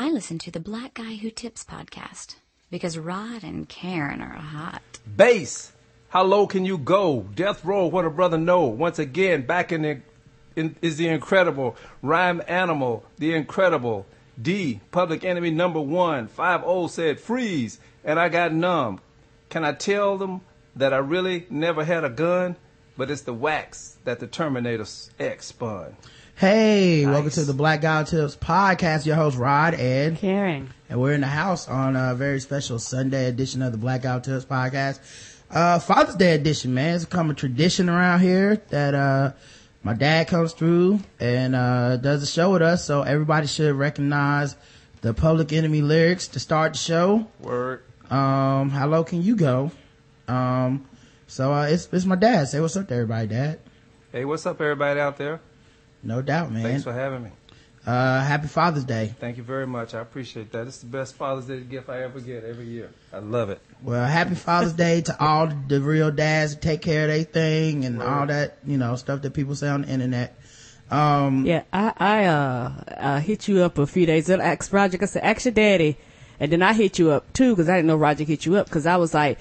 I listen to the Black Guy Who Tips podcast because Rod and Karen are hot. Bass. How low can you go? Death row. What a brother know. Once again, back in the in, is the incredible rhyme animal. The incredible D. Public enemy number one. Five O said freeze, and I got numb. Can I tell them that I really never had a gun? But it's the wax that the Terminator X spun. Hey, Nice. welcome to the Black Guy Tips podcast. Your host Rod Ed. Karen. And we're in the house on a very special Sunday edition of the Black Guy Tips podcast. Uh, Father's Day edition, man. It's become a tradition around here that, uh, my dad comes through and, uh, does a show with us. So everybody should recognize the Public Enemy lyrics to start the show. Word. Um, how low can you go? Um, so, uh, it's, it's my dad. Say what's up to everybody, dad. Hey, what's up, everybody out there? No doubt, man. Thanks for having me. Uh, happy Father's Day. Thank you very much. I appreciate that. It's the best Father's Day gift I ever get every year. I love it. Well, happy Father's Day to all the real dads that take care of their thing and all that, you know, stuff that people say on the internet. Um, Yeah, I, I, uh, uh, hit you up a few days ago. I asked Roger, I said, ask your daddy. And then I hit you up too, cause I didn't know Roger hit you up, cause I was like,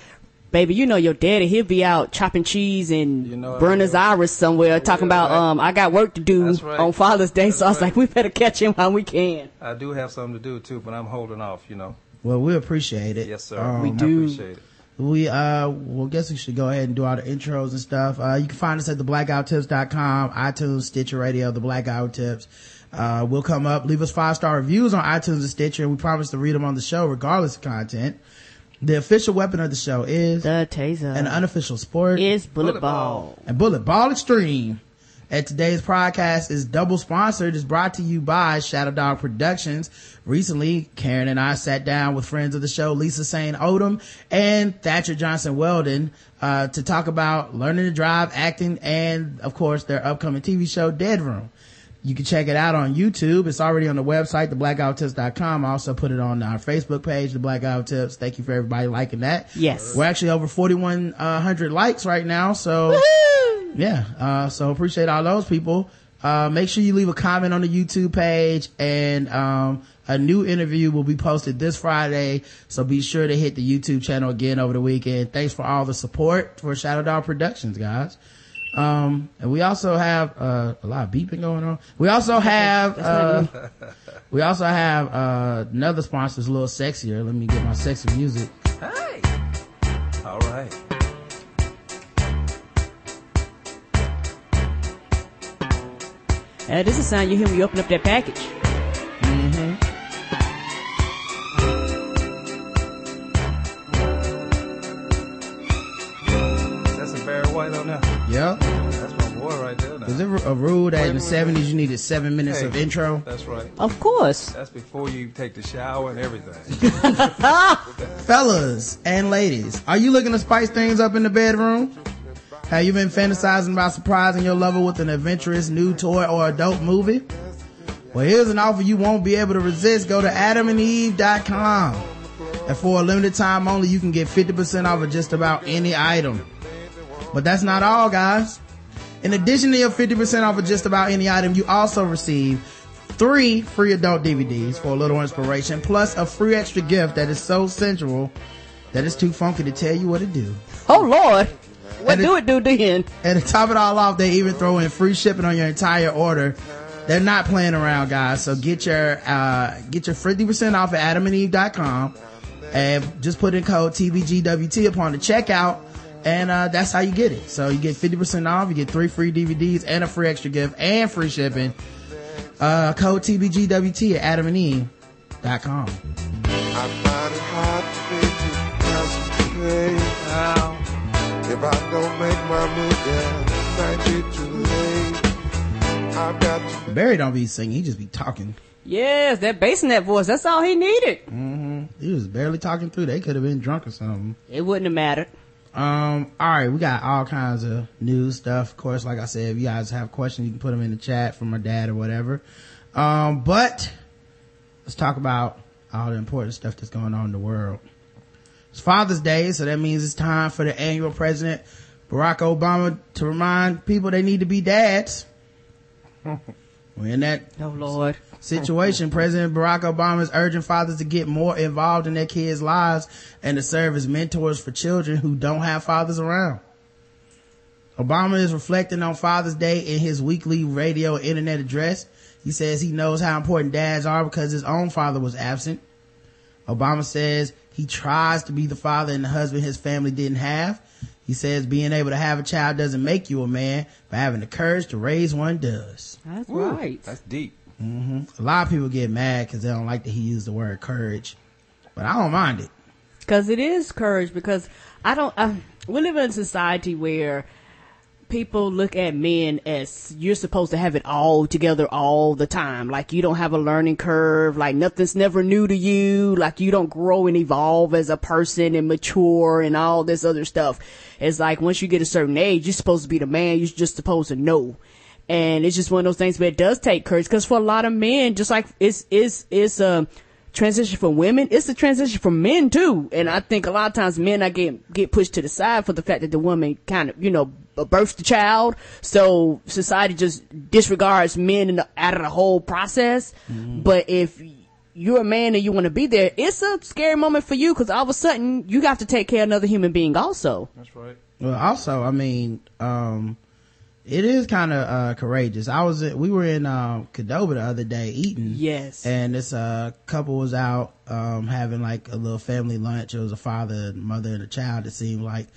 baby, you know your daddy, he'll be out chopping cheese in You know I Buenos. Aires somewhere talking about, right. um, I got work to do right. on Father's Day. That's so I was right. like, we better catch him while we can. I do have something to do too, but I'm holding off, you know. well, we appreciate it. Yes, sir. Um, We do. appreciate it. We, uh, well, guess we should go ahead and do all the intros and stuff. Uh, you can find us at theblackguywhotips.com, iTunes, Stitcher Radio, The Blackout Tips. Uh, we'll come up, leave us five star reviews on iTunes and Stitcher, and we promise to read them on the show regardless of content. The official weapon of the show is The taser an unofficial sport. is bullet, Bullet ball. ball. and Bullet Ball Extreme. And today's podcast is double sponsored. It's brought to you by Shadow Dog Productions. Recently, Karen and I sat down with friends of the show, Lisa Sane Odom and Thatcher Johnson Weldon, uh, to talk about learning to drive, acting, and of course their upcoming TV show, Dead Room. You can check it out on YouTube. It's already on the website, theblackguywhotips.com. I also put it on our Facebook page, The Blackout Tips. Thank you for everybody liking that. Yes. We're actually over 4,100 likes right now. So yeah. Uh, so appreciate all those people. Uh, make sure you leave a comment on the YouTube page and, um, a new interview will be posted this Friday. So be sure to hit the YouTube channel again over the weekend. Thanks for all the support for Shadow Dog Productions, guys. Um, and we also have, uh, a lot of beeping going on. We also have, uh, we also have, uh, another sponsor that's a little sexier. Let me get my sexy music. Hey. All right. Uh, this is the sound you hear when you open up that package. On there? Yeah. That's my boy right there. Now. Is it a rule that in the 70s you needed seven minutes of intro? That's right. Of course. That's before you take the shower and everything. Fellas and ladies, are you looking to spice things up in the bedroom? Have you been fantasizing about surprising your lover with an adventurous new toy or adult movie? Well, here's an offer you won't be able to resist. Go to adamandeve.com. And for a limited time only, you can get 50% off of just about any item. But that's not all, guys. In addition to your 50% off of just about any item, you also receive three free adult DVDs for a little inspiration, plus a free extra gift that is so sensual that it's too funky to tell you what to do. Oh Lord. What do it do then? And to top it all off, they even throw in free shipping on your entire order. They're not playing around, guys. So get your, uh, get your 50% off at adamandeve.com and just put in code TBGWT upon the checkout. And, uh, that's how you get it. So you get 50% off, you get three free DVDs and a free extra gift and free shipping. Uh, code TBGWT at adamandeve.com. I find it hard to be to concentrate. If I don't make my move, then it might be too late. I've got to Barry don't be singing, he just be talking. Yes, that bass in that voice. That's all he needed. He was barely talking through. They could have been drunk or something. It wouldn't have mattered. Um, all right, we got all kinds of news stuff. Of course, like I said, if you guys have questions, you can put them in the chat from my dad or whatever. Um, but let's talk about all the important stuff that's going on in the world. It's Father's Day, so that means it's time for the annual President Barack Obama to remind people they need to be dads. Well, in that Oh Lord. Situation, President Barack Obama is urging fathers to get more involved in their kids' lives and to serve as mentors for children who don't have fathers around. Obama is reflecting on Father's Day in his weekly radio and internet address. He says he knows how important dads are because his own father was absent. Obama says he tries to be the father and the husband his family didn't have. He says being able to have a child doesn't make you a man, but having the courage to raise one does. That's Woo, right. That's deep. A lot of people get mad because they don't like that he used the word courage, but I don't mind it. Because it is courage. Because I don't. Uh, we live in a society where people look at men as you're supposed to have it all together all the time. Like you don't have a learning curve. Like nothing's never new to you. Like you don't grow and evolve as a person and mature and all this other stuff. It's like once you get a certain age, you're supposed to be the man. You're just supposed to know. And it's just one of those things where it does take courage because for a lot of men, just like it's, it's, it's, um, transition for women, it's a transition for men too. And I think a lot of times men I get get pushed to the side for the fact that the woman kind of, you know, births the child. So society just disregards men in the, out of the whole process. But if you're a man and you want to be there, it's a scary moment for you because all of a sudden you have to take care of another human being also. That's right. Well, also, I mean, um, it is kind of, uh, courageous. I was, we were in, um, Cadova the other day eating. Yes. And this, uh, couple was out, um, having like a little family lunch. It was a father, and mother, and a child, it seemed like.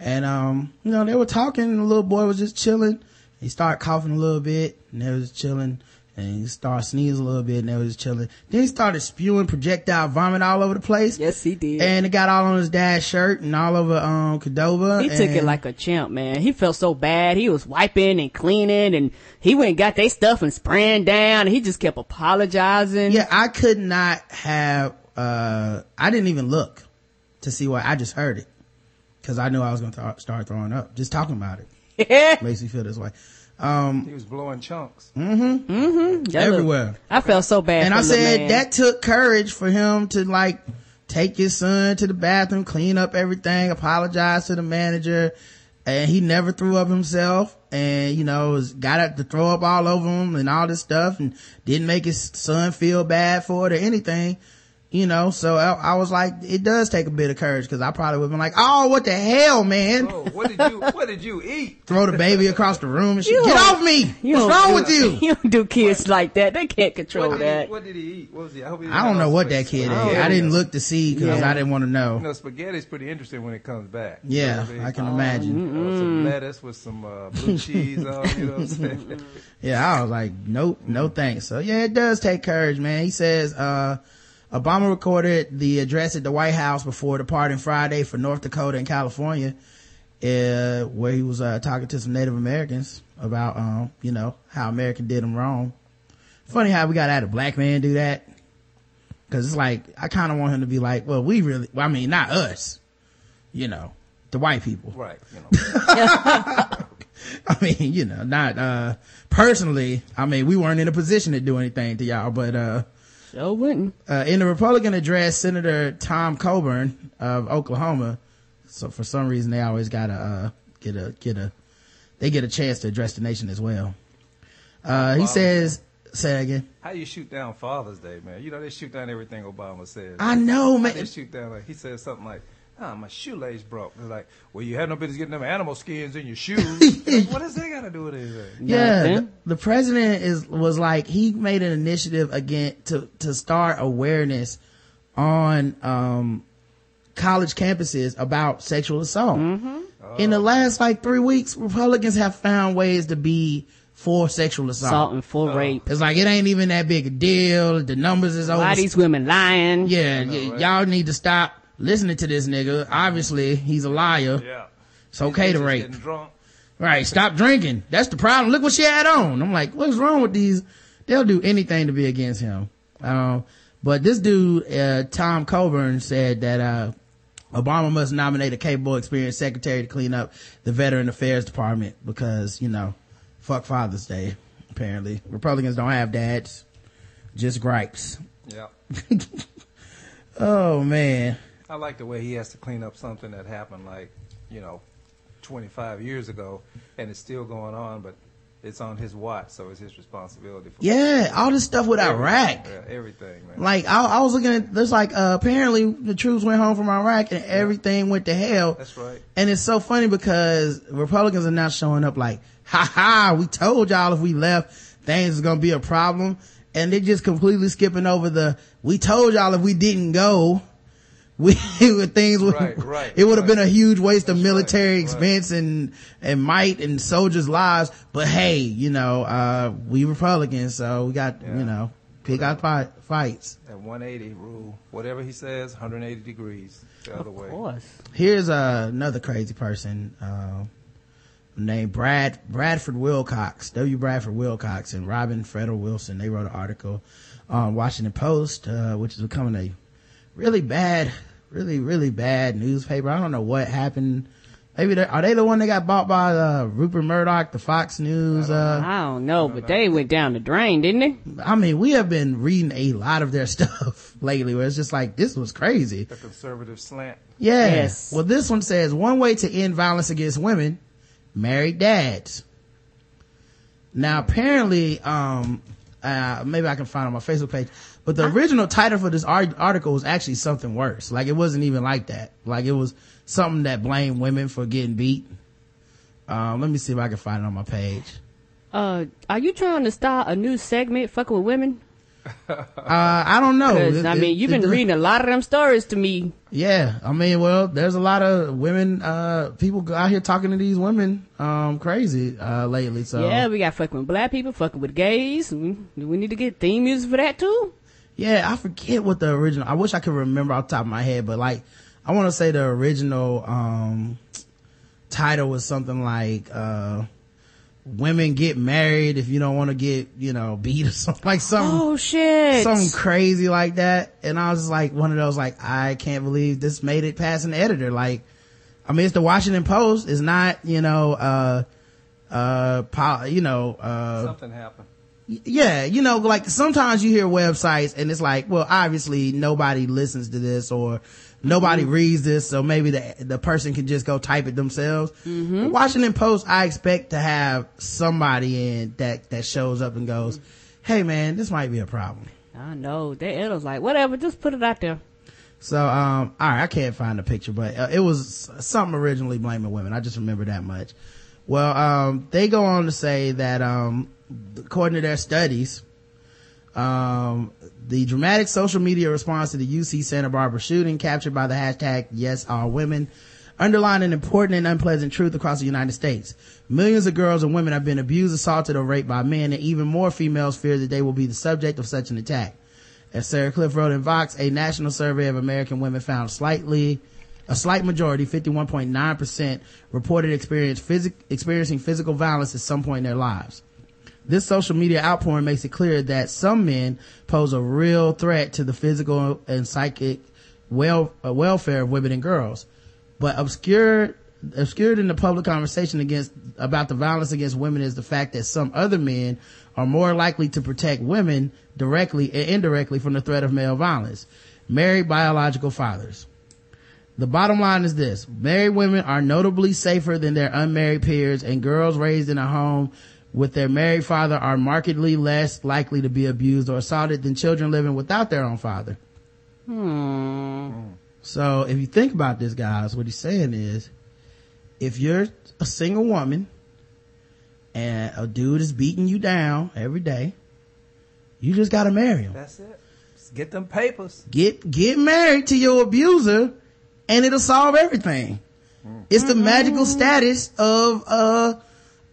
And, um, you know, they were talking and the little boy was just chilling. He started coughing a little bit and they was chilling. And he started sneezing a little bit and they was chilling. Then he started spewing projectile vomit all over the place. Yes, he did. And it got all on his dad's shirt and all over, um, Cadova. He took it like a champ, man. He felt so bad. He was wiping and cleaning and he went and got their stuff and spraying down and he just kept apologizing. Yeah, I could not have, uh, I didn't even look to see what, I just heard it. Cause I knew I was going to th- start throwing up. Just talking about it makes me feel this way. Um, He was blowing chunks. That look- everywhere. I felt so bad. And for I said man. that took courage for him to like take his son to the bathroom, clean up everything, apologize to the manager. And he never threw up himself and, you know, was, got up to throw up all over him and all this stuff and didn't make his son feel bad for it or anything. You know, so I, I was like, it does take a bit of courage because I probably would have been like, oh, what the hell, man? Oh, what did you what did you eat? Throw the baby across the room and shit. You Get don't- off me! you What's don't wrong do- with you? You don't do kids like that. They can't control What that. he, what did he eat? What was he? I, hope he I don't know what that kid Oh, ate. I didn't look to see because Yeah. I didn't want to know. You know, spaghetti's pretty interesting when it comes back. You Yeah, know? I can imagine. You know, some lettuce with some uh, blue cheese on. You know what I'm saying? Yeah, I was like, nope, no thanks. So yeah, it does take courage, man. He says, uh, Obama recorded the address at the White House before departing Friday for North Dakota and California, uh, where he was, uh, talking to some Native Americans about, um, you know, how America did them wrong. Funny how we got to have a black man do that. Cause it's like, I kind of want him to be like, well, we really, well, I mean, not us, you know, the white people. right. You know. I mean, you know, not, uh, personally, I mean, we weren't in a position to do anything to y'all, but, uh, Sure wouldn't. uh, in the Republican address, Senator Tom Coburn of Oklahoma, so for some reason they always gotta, uh, get a, get a, they get a chance to address the nation as well. Uh, he says, say again. How you shoot down Father's Day, man? You know they shoot down everything Obama says. I know, How man. they shoot down like he said something like, "Ah, my shoelace broke." They're like, "Well, you had no business getting them animal skins in your shoes." Like, what does that got to do with anything? Yeah, the, the president is was like he made an initiative again to to start awareness on um college campuses about sexual assault. In the last like three weeks, Republicans have found ways to be for sexual assault. Assault and full rape. It's like it ain't even that big a deal. The numbers is A over. lot of these women lying. yeah, y- y'all need to stop listening to this nigga. Obviously, he's a liar. Yeah, It's okay to rape. Right, stop drinking. That's the problem. Look what she had on. I'm like, what's wrong with these? They'll do anything to be against him. Um, but this dude, uh, Tom Coburn said that, uh, Obama must nominate a capable, experienced secretary to clean up the Veteran Affairs Department because, you know, fuck Father's Day, apparently. Republicans don't have dads, just gripes. Yeah. Oh man. I like the way he has to clean up something that happened like, you know, 25 years ago, and it's still going on. But it's on his watch, so it's his responsibility. For Yeah, all this stuff with Iraq. Yeah, everything, man. Like I, I was looking at this, like uh, apparently the troops went home from Iraq and everything went to hell. That's right. And it's so funny because Republicans are now showing up like, ha ha, we told y'all if we left, things is gonna be a problem. And they're just completely skipping over the, we told y'all if we didn't go, we, things would, Right, right, it would have right. been a huge waste of military right, expense and, and might and soldiers' lives. But hey, you know, uh, we Republicans, so we got, Yeah. you know, pick our fight, fights. That 180 rule, whatever he says, 180 degrees the other way. Of course. Here's uh, another crazy person, uh, named Brad, Bradford Wilcox, W. Bradford Wilcox and Robin Fretwell Wilson. They wrote an article on Washington Post, uh, which is becoming a really bad, really, really bad newspaper. I don't know what happened. Maybe are they the one that got bought by, uh, Rupert Murdoch, the Fox News, uh, I don't know, but they went down the drain, didn't they? I mean, we have been reading a lot of their stuff lately where it's just like, this was crazy. The conservative slant. Yeah. Yes. Well, this one says one way to end violence against women, married dads. Now, apparently, um, uh, maybe I can find it on my Facebook page, but the original title for this art- article was actually something worse. Like it wasn't even like that. Like it was something that blamed women for getting beat. Um, let me see if I can find it on my page. Uh, are you trying to start a new segment, fucking with women? Uh, I don't know. It- I mean, you've it- been reading a lot of them stories to me. Yeah, I mean, well, there's a lot of women, uh, people out here talking to these women, um, crazy, uh, lately. So Yeah, we got fucking with black people, fucking with gays. We, we need to get theme music for that too. Yeah, I forget what the original. I wish I could remember off the top of my head, but like, I want to say the original um title was something like uh "Women Get Married If You Don't Want to Get You Know Beat" or something like something. Oh shit! Something crazy like that, and I was like one of those like I can't believe this made it past an editor. Like, I mean, it's the Washington Post. It's not you know, uh, uh, po- you know, uh, Something happened. yeah, you know, like sometimes you hear websites and it's like, well, obviously nobody listens to this or nobody Mm-hmm. reads this, so maybe the the person can just go type it themselves. Mm-hmm. Washington Post, I expect to have somebody in that that shows up and goes, "Hey, man, this might be a problem." I know. That editor's like, whatever, just put it out there. So, um, all right, I can't find the picture, but uh, it was something originally blaming women. I just remember that much. Well, um, they go on to say that, um, according to their studies, um, the dramatic social media response to the UC Santa Barbara shooting captured by the hashtag Yes All Women underlined an important and unpleasant truth across the United States. Millions of girls and women have been abused, assaulted, or raped by men, and even more females fear that they will be the subject of such an attack. As Sarah Kliff wrote in Vox, a national survey of American women found slightly, a slight majority, 51.9%, reported experience physic, experiencing physical violence at some point in their lives. This social media outpouring makes it clear that some men pose a real threat to the physical and psychic well, uh, welfare of women and girls. But obscured, obscured in the public conversation against, about the violence against women is the fact that some other men are more likely to protect women directly and indirectly from the threat of male violence. Married biological fathers. The bottom line is this. Married women are notably safer than their unmarried peers and girls raised in a home with their married father are markedly less likely to be abused or assaulted than children living without their own father. So if you think about this, guys, what he's saying is, if you're a single woman and a dude is beating you down every day, you just gotta marry him. That's it. Just get them papers. Get, get married to your abuser and it'll solve everything. It's the magical status of, uh,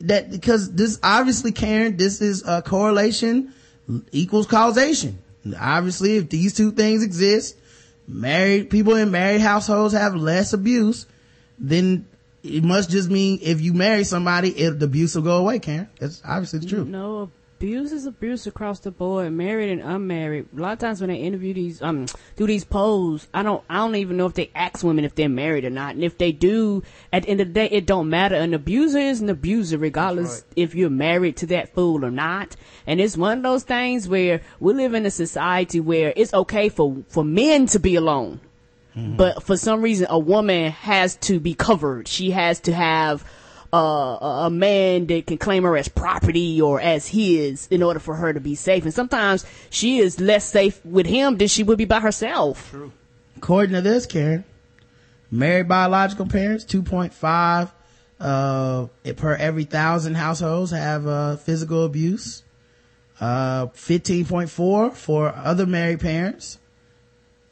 that, because this obviously, Karen, this is a correlation equals causation. Obviously, if these two things exist, married, people in married households have less abuse, then it must just mean if you marry somebody, it, the abuse will go away, Karen. That's obviously the truth. No, abuse is abuse across the board, married and unmarried. A lot of times when they interview these, um, do these polls, I don't, I don't even know if they ask women if they're married or not. And if they do, at the end of the day, it don't matter. An abuser is an abuser regardless right. if you're married to that fool or not. And it's one of those things where we live in a society where it's okay for, for men to be alone. But for some reason, a woman has to be covered. She has to have uh, a man that can claim her as property or as his in order for her to be safe. And sometimes she is less safe with him than she would be by herself. True. According to this, Karen, married biological parents, 2.5 uh, per every thousand households have uh, physical abuse. Uh, 15.4 for other married parents,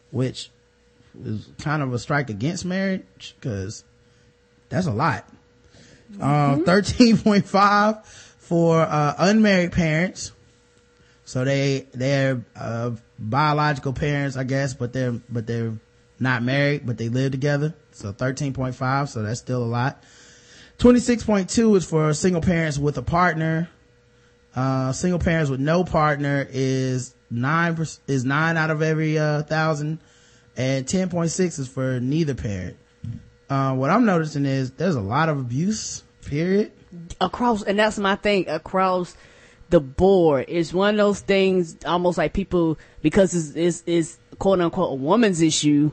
which is kind of a strike against marriage because that's a lot. Um, 13.5 for uh, unmarried parents. So they they're uh, biological parents, I guess, but they're but they're not married, but they live together. So 13.5, so that's still a lot. 26.2 is for single parents with a partner. Uh, single parents with no partner is nine is nine out of every uh, thousand, and 10.6 is for neither parent. Uh, what I'm noticing is there's a lot of abuse. Period. Across, and that's my thing. Across the board, it's one of those things. Almost like people because it's it's, it's quote unquote a woman's issue.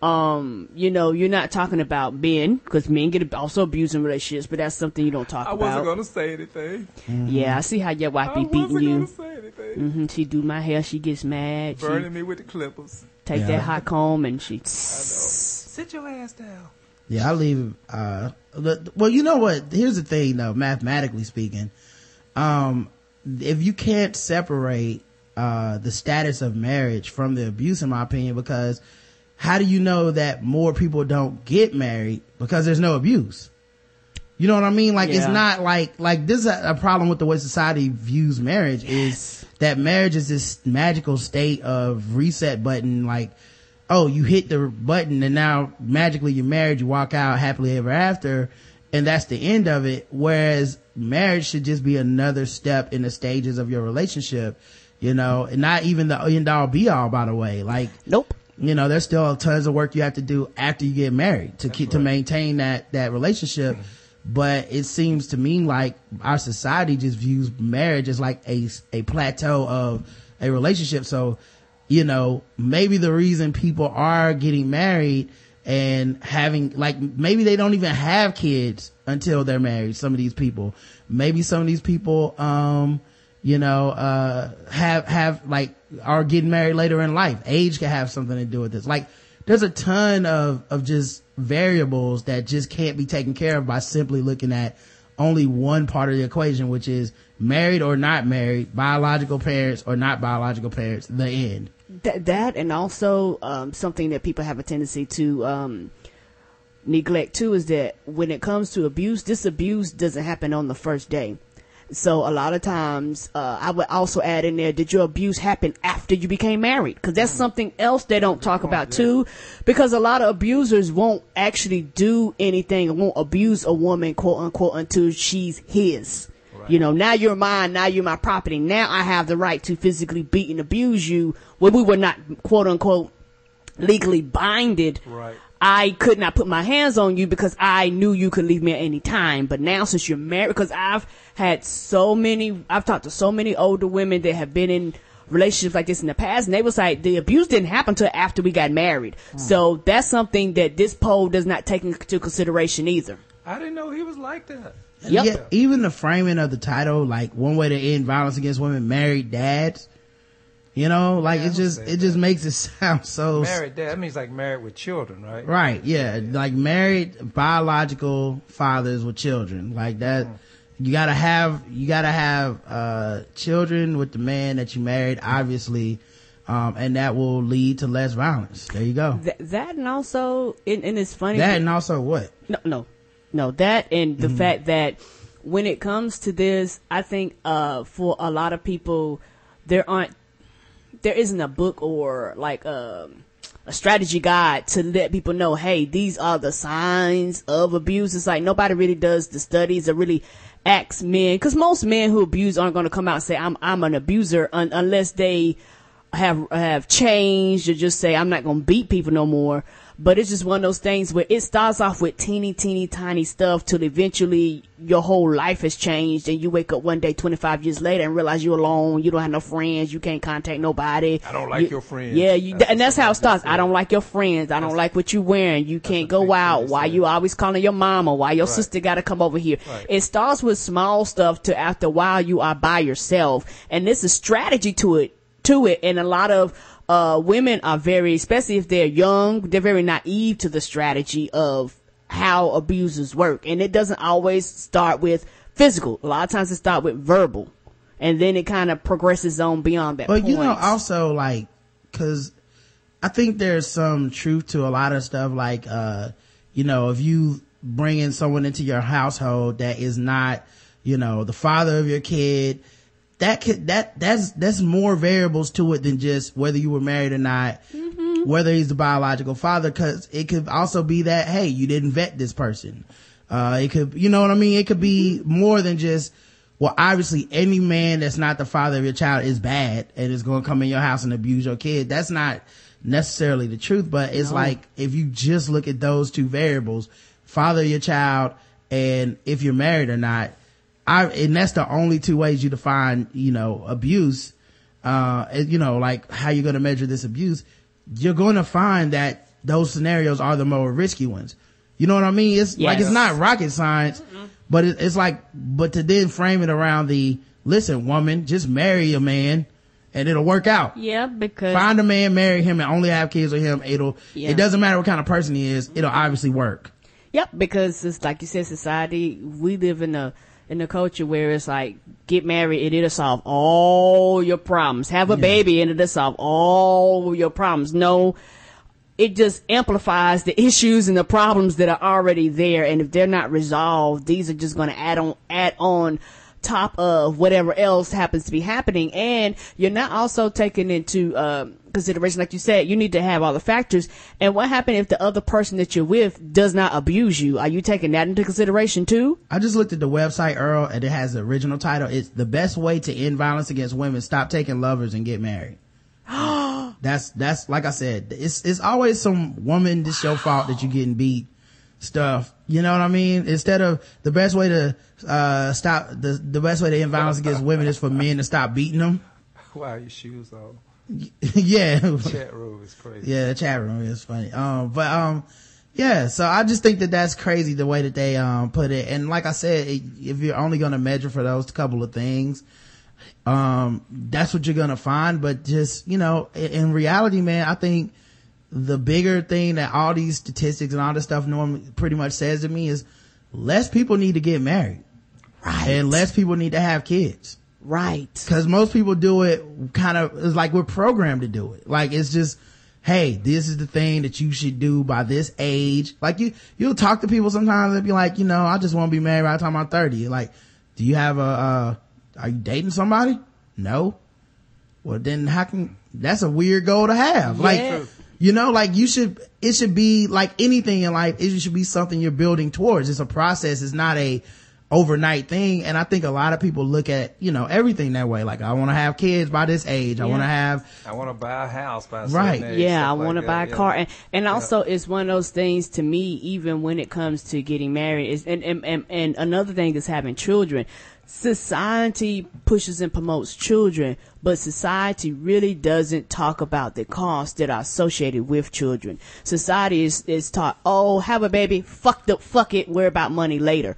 Um, you know, you're not talking about men because men get also abused in relationships, but that's something you don't talk about. I wasn't gonna say anything. Yeah, I see how your wife be wasn't beating you. gonna say anything. hmm She do my hair. She gets mad. She Burning me with the clippers. take Yeah. that hot comb and she. Sit your ass down. Yeah, I leave. Uh, the- well, you know what? Here's the thing, though. Mathematically speaking, um, if you can't separate uh, the status of marriage from the abuse, in my opinion, because how do you know that more people don't get married because there's no abuse? You know what I mean? Like it's not like like this is a, a problem with the way society views marriage is that marriage is this magical state of reset button like oh you hit the button and now magically you're married you walk out happily ever after and that's the end of it. Whereas marriage should just be another step in the stages of your relationship you know and not even the end all be all by the way. Like Nope. you know there's still tons of work you have to do after you get married to keep to maintain that that relationship. But it seems to me like our society just views marriage as like a a plateau of a relationship. So you know maybe the reason people are getting married and having like maybe they don't even have kids until they're married some of these people. Maybe some of these people um you know uh have have like are getting married later in life. Age can have something to do with this. Like there's a ton of of just variables that just can't be taken care of by simply looking at only one part of the equation which is married or not married biological parents or not biological parents the end That, that and also um, something that people have a tendency to um, neglect too is that when it comes to abuse, this abuse doesn't happen on the first day. So a lot of times, uh, I would also add in there, did your abuse happen after you became married? Cause that's something else they don't talk about too. Because a lot of abusers won't actually do anything, won't abuse a woman, quote unquote, until she's his. You know, now you're mine, now you're my property. Now I have the right to physically beat and abuse you when we were not, quote unquote, legally binded. Right. I could not put my hands on you because I knew you could leave me at any time. But now since you're married, because I've had so many, I've talked to so many older women that have been in relationships like this in the past and they was like, the abuse didn't happen until after we got married. Hmm. So that's something that this poll does not take into consideration either. I didn't know he was like that. And Yep. yet, even the framing of the title, like one way to end violence against women, married dads. You know, like Yeah, it just say it just makes it sound so Married dad. That means like married with children, right? right. Yeah, like married biological fathers with children, like that. You gotta have you gotta have uh children with the man that you married, obviously, um, and that will lead to less violence. There you go. That, that and also, and, and it's funny. That and also what? No, no, no. That and the fact that when it comes to this, I think uh, for a lot of people, there aren't, there isn't a book or like um a strategy guide to let people know, hey, these are the signs of abuse. It's like nobody really does the studies or really asks men, because most men who abuse aren't going to come out and say, I'm I'm an abuser un- unless they have have changed or just say I'm not gonna beat people no more. But it's just one of those things where it starts off with teeny, teeny, tiny stuff till eventually your whole life has changed and you wake up one day 25 years later and realize you're alone, you don't have no friends, you can't contact nobody. I don't like You- your friends. Yeah, you, That's and that's how it starts. I don't like your friends. I don't like what you're wearing. You can't go out. Why you always calling your mama? Why your Right. sister got to come over here? Right. It starts with small stuff to after a while you are by yourself. And this is strategy to it, to it. And a lot of, uh, women are very, especially if they're young, they're very naive to the strategy of how abusers work. And it doesn't always start with physical. A lot of times it starts with verbal. And then it kind of progresses on beyond that. But you know, also like, cause I think there's some truth to a lot of stuff like, uh, you know, if you bring in someone into your household that is not, you know, the father of your kid, that could, that, that's, that's more variables to it than just whether you were married or not, whether he's the biological father, cause it could also be that, hey, you didn't vet this person. Uh, it could, you know what I mean? It could be more than just, well, obviously any man that's not the father of your child is bad and is going to come in your house and abuse your kid. That's not necessarily the truth, but it's like if you just look at those two variables, father your child and if you're married or not, I, and that's the only two ways you define, you know, abuse, uh, you know, like how you're going to measure this abuse. You're going to find that those scenarios are the more risky ones. You know what I mean? It's like, it's not rocket science, but it, it's like, but to then frame it around the, listen, woman, just marry a man and it'll work out. Yeah, because Find a man, marry him and only have kids with him. It'll, Yeah. it doesn't matter what kind of person he is. It'll obviously work. Yep, because it's like you said, society. We live in a in a culture where it's like get married and it'll solve all your problems. Have a baby and it'll solve all your problems. No, it just amplifies the issues and the problems that are already there. And if they're not resolved, these are just going to add on add on top of whatever else happens to be happening. And you're not also taking into um, consideration, like you said, you need to have all the factors. And what happened if the other person that you're with does not abuse you? Are you taking that into consideration too? I just looked at the website, Earl, and it has the original title. It's the best way to end violence against women. Stop taking lovers and get married. that's, that's, like I said, it's, it's always some woman, this your fault that you're getting beat stuff. You know what I mean? Instead of the best way to, uh, stop, the, the best way to end violence against women is for men to stop beating them. Wow, your shoes on. yeah. Chat room is crazy. Yeah, the chat room is funny. Um, but, um, yeah, so I just think that that's crazy the way that they, um, put it. And like I said, if you're only going to measure for those couple of things, um, that's what you're going to find. But just, you know, in, in reality, man, I think the bigger thing that all these statistics and all this stuff normally pretty much says to me is less people need to get married. Right. And less people need to have kids right. because most people do it kind of it's like we're programmed to do it. Like it's just hey this is the thing that you should do by this age. Like you you'll talk to people sometimes and be like you know i just want to be married by the time i'm 30 like do you have a uh are you dating somebody? No. Well then how can that's a weird goal to have. Yeah. like you know like you should it should be like anything in life. It should be something you're building towards. It's a process. It's not a overnight thing and i think a lot of people look at you know everything that way like i want to have kids by this age i want to have I want to buy a house by a Right. age, Yeah, I stuff like want to that, buy a yeah. car, and and also it's one of those things to me. Even when it comes to getting married, is and and and, and another thing is having children. Society pushes and promotes children, but society really doesn't talk about the costs that are associated with children. Society is is taught, oh, have a baby, fuck the fuck it, worry about money later.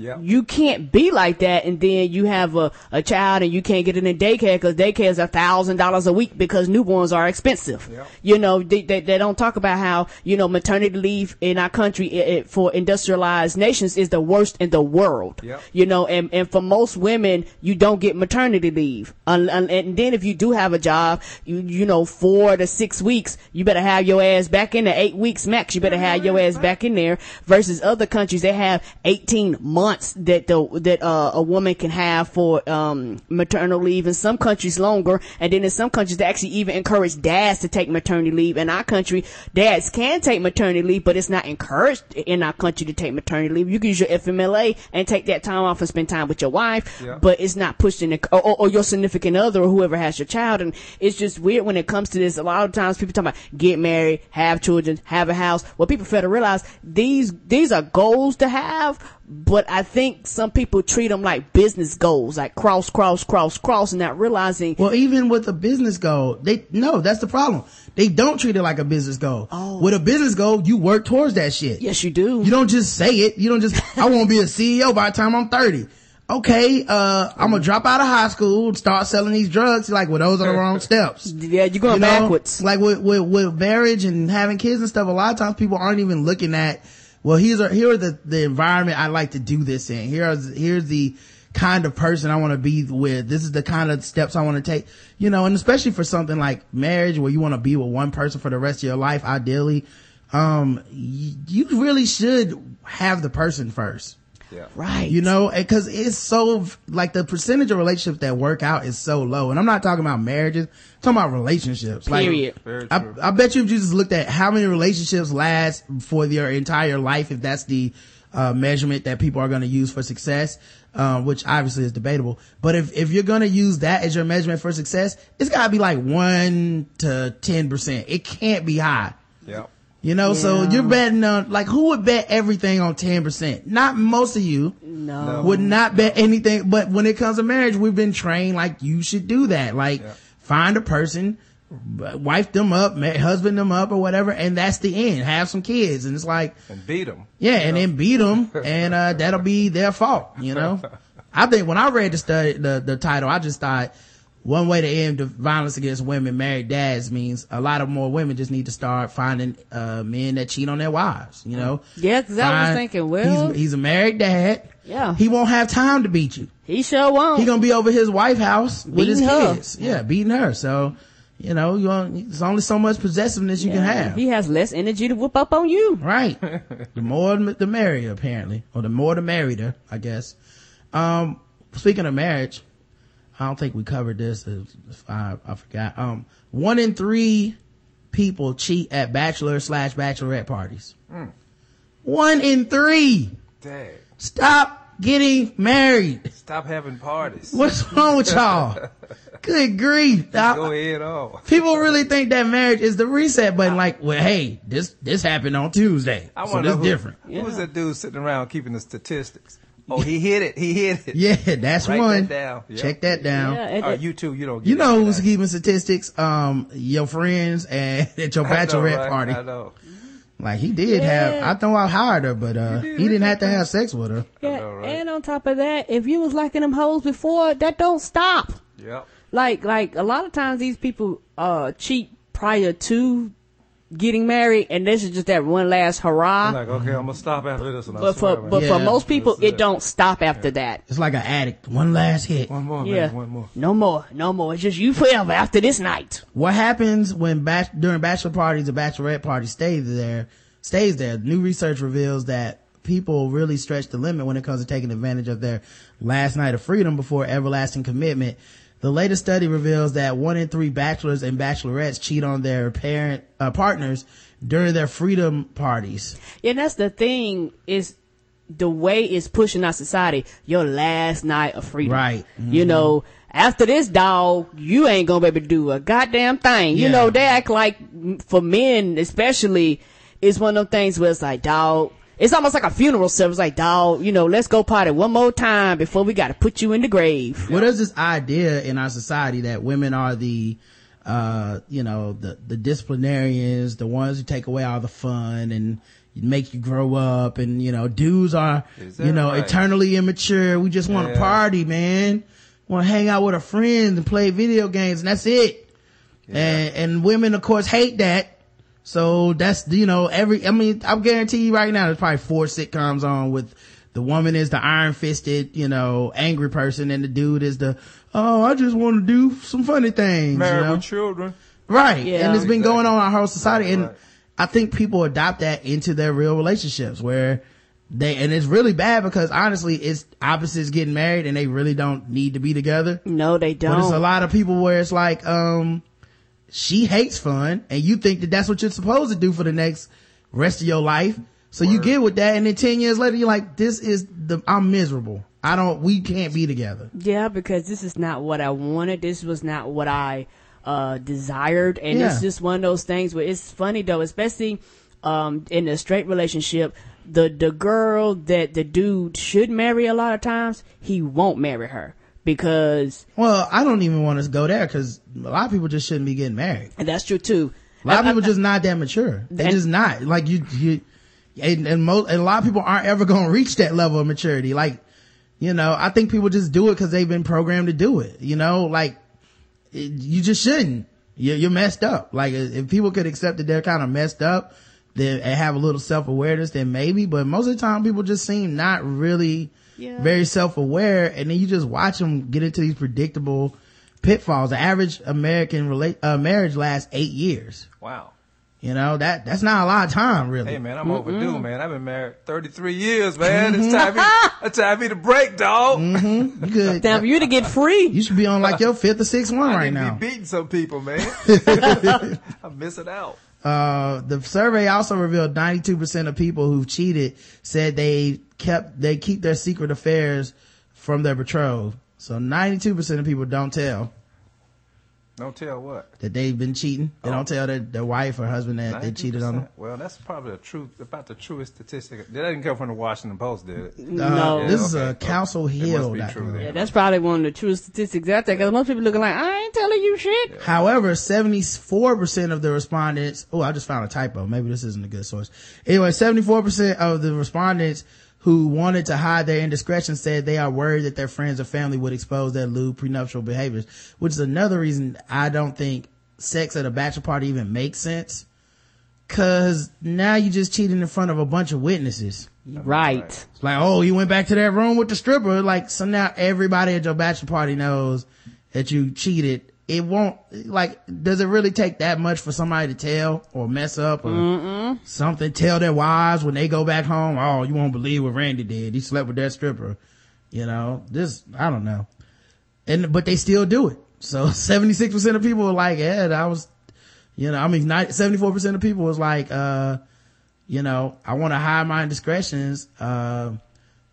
Yeah. You can't be like that and then you have a, a child and you can't get it in daycare because daycare is a thousand dollars a week because newborns are expensive. Yep. You know, they, they, they don't talk about how, you know, maternity leave in our country it, it, for industrialized nations is the worst in the world. Yep. You know, and, and for most women, you don't get maternity leave. Un, and then if you do have a job, you, you know, four to six weeks, you better have your ass back in there. Eight weeks max, you better have your ass back in there versus other countries, they have 18 months months that the that uh, a woman can have for um, maternal leave. In some countries, longer, and then in some countries, they actually even encourage dads to take maternity leave. In our country, dads can take maternity leave, but it's not encouraged in our country to take maternity leave. You can use your FMLA and take that time off and spend time with your wife, Yeah. but it's not pushed in the, or, or, or your significant other or whoever has your child. And it's just weird when it comes to this. A lot of times people talk about get married, have children, have a house. Well, people fail to realize these, these are goals to have, but I think some people treat them like business goals, like cross, cross, cross, cross, and not realizing Well, even with a business goal, they, no, that's the problem. They don't treat it like a business goal. Oh. With a business goal, you work towards that shit. yes, you do. You don't just say it. You don't just, I want to be a CEO by the time I'm 30. Okay, uh, I'm gonna drop out of high school and start selling these drugs. Like, well, those are the wrong steps. yeah, you're going You know, backwards. Like with, with, with marriage and having kids and stuff, a lot of times people aren't even looking at, well, here's here are the, the environment I like to do this in. Here's, here's the kind of person I want to be with. This is the kind of steps I want to take, you know, and especially for something like marriage where you want to be with one person for the rest of your life, ideally, um, you really should have the person first. Yeah. right. You know, because it's so like the percentage of relationships that work out is so low, and I'm not talking about marriages, I'm talking about relationships. Period. Like, I. I bet you if you just looked at how many relationships last for your entire life, if that's the uh, measurement that people are going to use for success, um, which obviously is debatable. But if if you're going to use that as your measurement for success, it's got to be like one to ten percent. It can't be high. Yeah. You know, so you're betting on like who would bet everything on ten percent? Not most of you no. would not bet anything. But when it comes to marriage, we've been trained like you should do that. Like Yeah. find a person, wife them up, husband them up or whatever. And that's the end. Have some kids. And it's like, And beat them. yeah, and then beat them and, uh, that'll be their fault, you know? I think when I read the study, the, the title, I just thought one way to end the violence against women, married dads means a lot of more women just need to start finding, uh, men that cheat on their wives, you know? Yeah, 'cause I was thinking, well- he's, he's a married dad. Yeah. He won't have time to beat you. he sure won't. He gonna be over his wife house with his her. kids. Yeah, beating her. So, you know, you want, there's only so much possessiveness you can have. He has less energy to whoop up on you. Right. the more the merrier, apparently. Or the more the merrier, I guess. Um, speaking of marriage, I don't think we covered this. I, I forgot. Um, one in three people cheat at bachelor slash bachelorette parties. One in three. Dang. Stop getting married. Stop having parties. What's wrong with y'all? Good grief. I- Go ahead on. people really think that marriage is the reset button. Like, well, hey, this, this happened on Tuesday. I so this who, different. Who was that dude sitting around keeping the statistics? Oh, he hit it. He hit it. Yeah, that's Write that one. down. Yep. Check that down. Yeah, and- Or you too. You don't. Get You know who's keeping statistics? Um, your friends and at your I know, bachelorette right? party. I know. Like he did have, Yeah. I know I hired her, but uh, he didn't have to have sex with her. Yeah, know, right? and on top of that, if you was liking them hoes before, that don't stop. Yep. Like, like a lot of times these people uh cheat prior to getting married, and this is just that one last hurrah. I'm like, okay, I'm gonna stop after this one. But for but. Yeah. for most people, That's it don't stop after that. It's like an addict. One last hit. one more, Yeah, man, one more. no more, no more. It's just you forever after this night. What happens when bach- during bachelor parties or bachelorette parties stays there, stays there. New research reveals that people really stretch the limit when it comes to taking advantage of their last night of freedom before everlasting commitment. The latest study reveals that one in three bachelors and bachelorettes cheat on their parent, uh, partners during their freedom parties. Yeah, and that's the thing is the way it's pushing our society. Your last night of freedom, Right. You know, after this dog, you ain't gonna be able to do a goddamn thing. You Yeah. know, they act like for men especially, it's one of them things where it's like, dog. It's almost like a funeral service. Like, dog, you know, let's go party one more time before we got to put you in the grave. Well, there's this idea in our society that women are the, uh, you know, the, the disciplinarians, the ones who take away all the fun and make you grow up. And, you know, dudes are, you know, right? eternally immature. We just want to Yeah. party, man. Want to hang out with our friends and play video games and that's it. And, and women, of course, hate that. So that's, you know, every, I mean, I guarantee you right now, there's probably four sitcoms on with the woman is the iron fisted, you know, angry person and the dude is the, oh, I just want to do some funny things. Married you know? with children. Right. Yeah. And it's been going on in our whole society. And right. I think people adopt that into their real relationships where they, and it's really bad because honestly, it's opposites getting married and they really don't need to be together. No, they don't. But it's a lot of people where it's like, um, she hates fun and you think that that's what you're supposed to do for the next rest of your life. So Word. you get with that and then 10 years later, you're like, this is the, I'm miserable. I don't, we can't be together. Yeah, because this is not what I wanted. This was not what I, uh, desired. And yeah. it's just one of those things where it's funny though, especially, um, in a straight relationship, the, the girl that the dude should marry a lot of times, he won't marry her because. Well, I don't even want to go there because a lot of people just shouldn't be getting married. And that's true too. A lot I, of people I, just not that mature. They just not like you, you, and, and most, and a lot of people aren't ever going to reach that level of maturity. Like, you know, I think people just do it because they've been programmed to do it. You know, like it, you just shouldn't. You're, you're messed up. Like if people could accept that they're kind of messed up, then and have a little self awareness, then maybe. But most of the time, people just seem not really yeah. very self aware, and then you just watch them get into these predictable pitfalls. The average American relate, uh, marriage lasts eight years. Wow. You know, that, that's not a lot of time, really. Hey man, I'm Mm-mm. overdue, man. I've been married 33 years, man. Mm-hmm. It's time me, it's time me to break, dog. Mm-hmm. You good. Time for you to get free. You should be on like your fifth or sixth one I right now. be beating some people, man. I'm missing out. Uh, the survey also revealed 92% of people who've cheated said they kept, they keep their secret affairs from their betrothed. So 92% of people don't tell. Don't tell what? That they've been cheating. They oh. don't tell their, their wife or husband that 90%? they cheated on them. Well, that's probably the truth, about the truest statistic. That didn't come from the Washington Post, did it? Uh, no. Yeah, this is a Council Hill. Must true, Yeah, that's probably one of the truest statistics out there because most people looking like, I ain't telling you shit. Yeah. However, 74% of the respondents, oh, I just found a typo. Maybe this isn't a good source. Anyway, 74% of the respondents who wanted to hide their indiscretion said they are worried that their friends or family would expose their lewd prenuptial behaviors, which is another reason I don't think sex at a bachelor party even makes sense. Cause now you just cheating in front of a bunch of witnesses. Right. It's like, oh, you went back to that room with the stripper. Like, so now everybody at your bachelor party knows that you cheated it won't like does it really take that much for somebody to tell or mess up or Mm-mm. something? Tell their wives when they go back home oh you won't believe what randy did. He slept with that stripper. You know this i don't know. And but they still do it. So 76% of people are like yeah i was you know i mean 74% of people was like uh you know i want to hide my indiscretions uh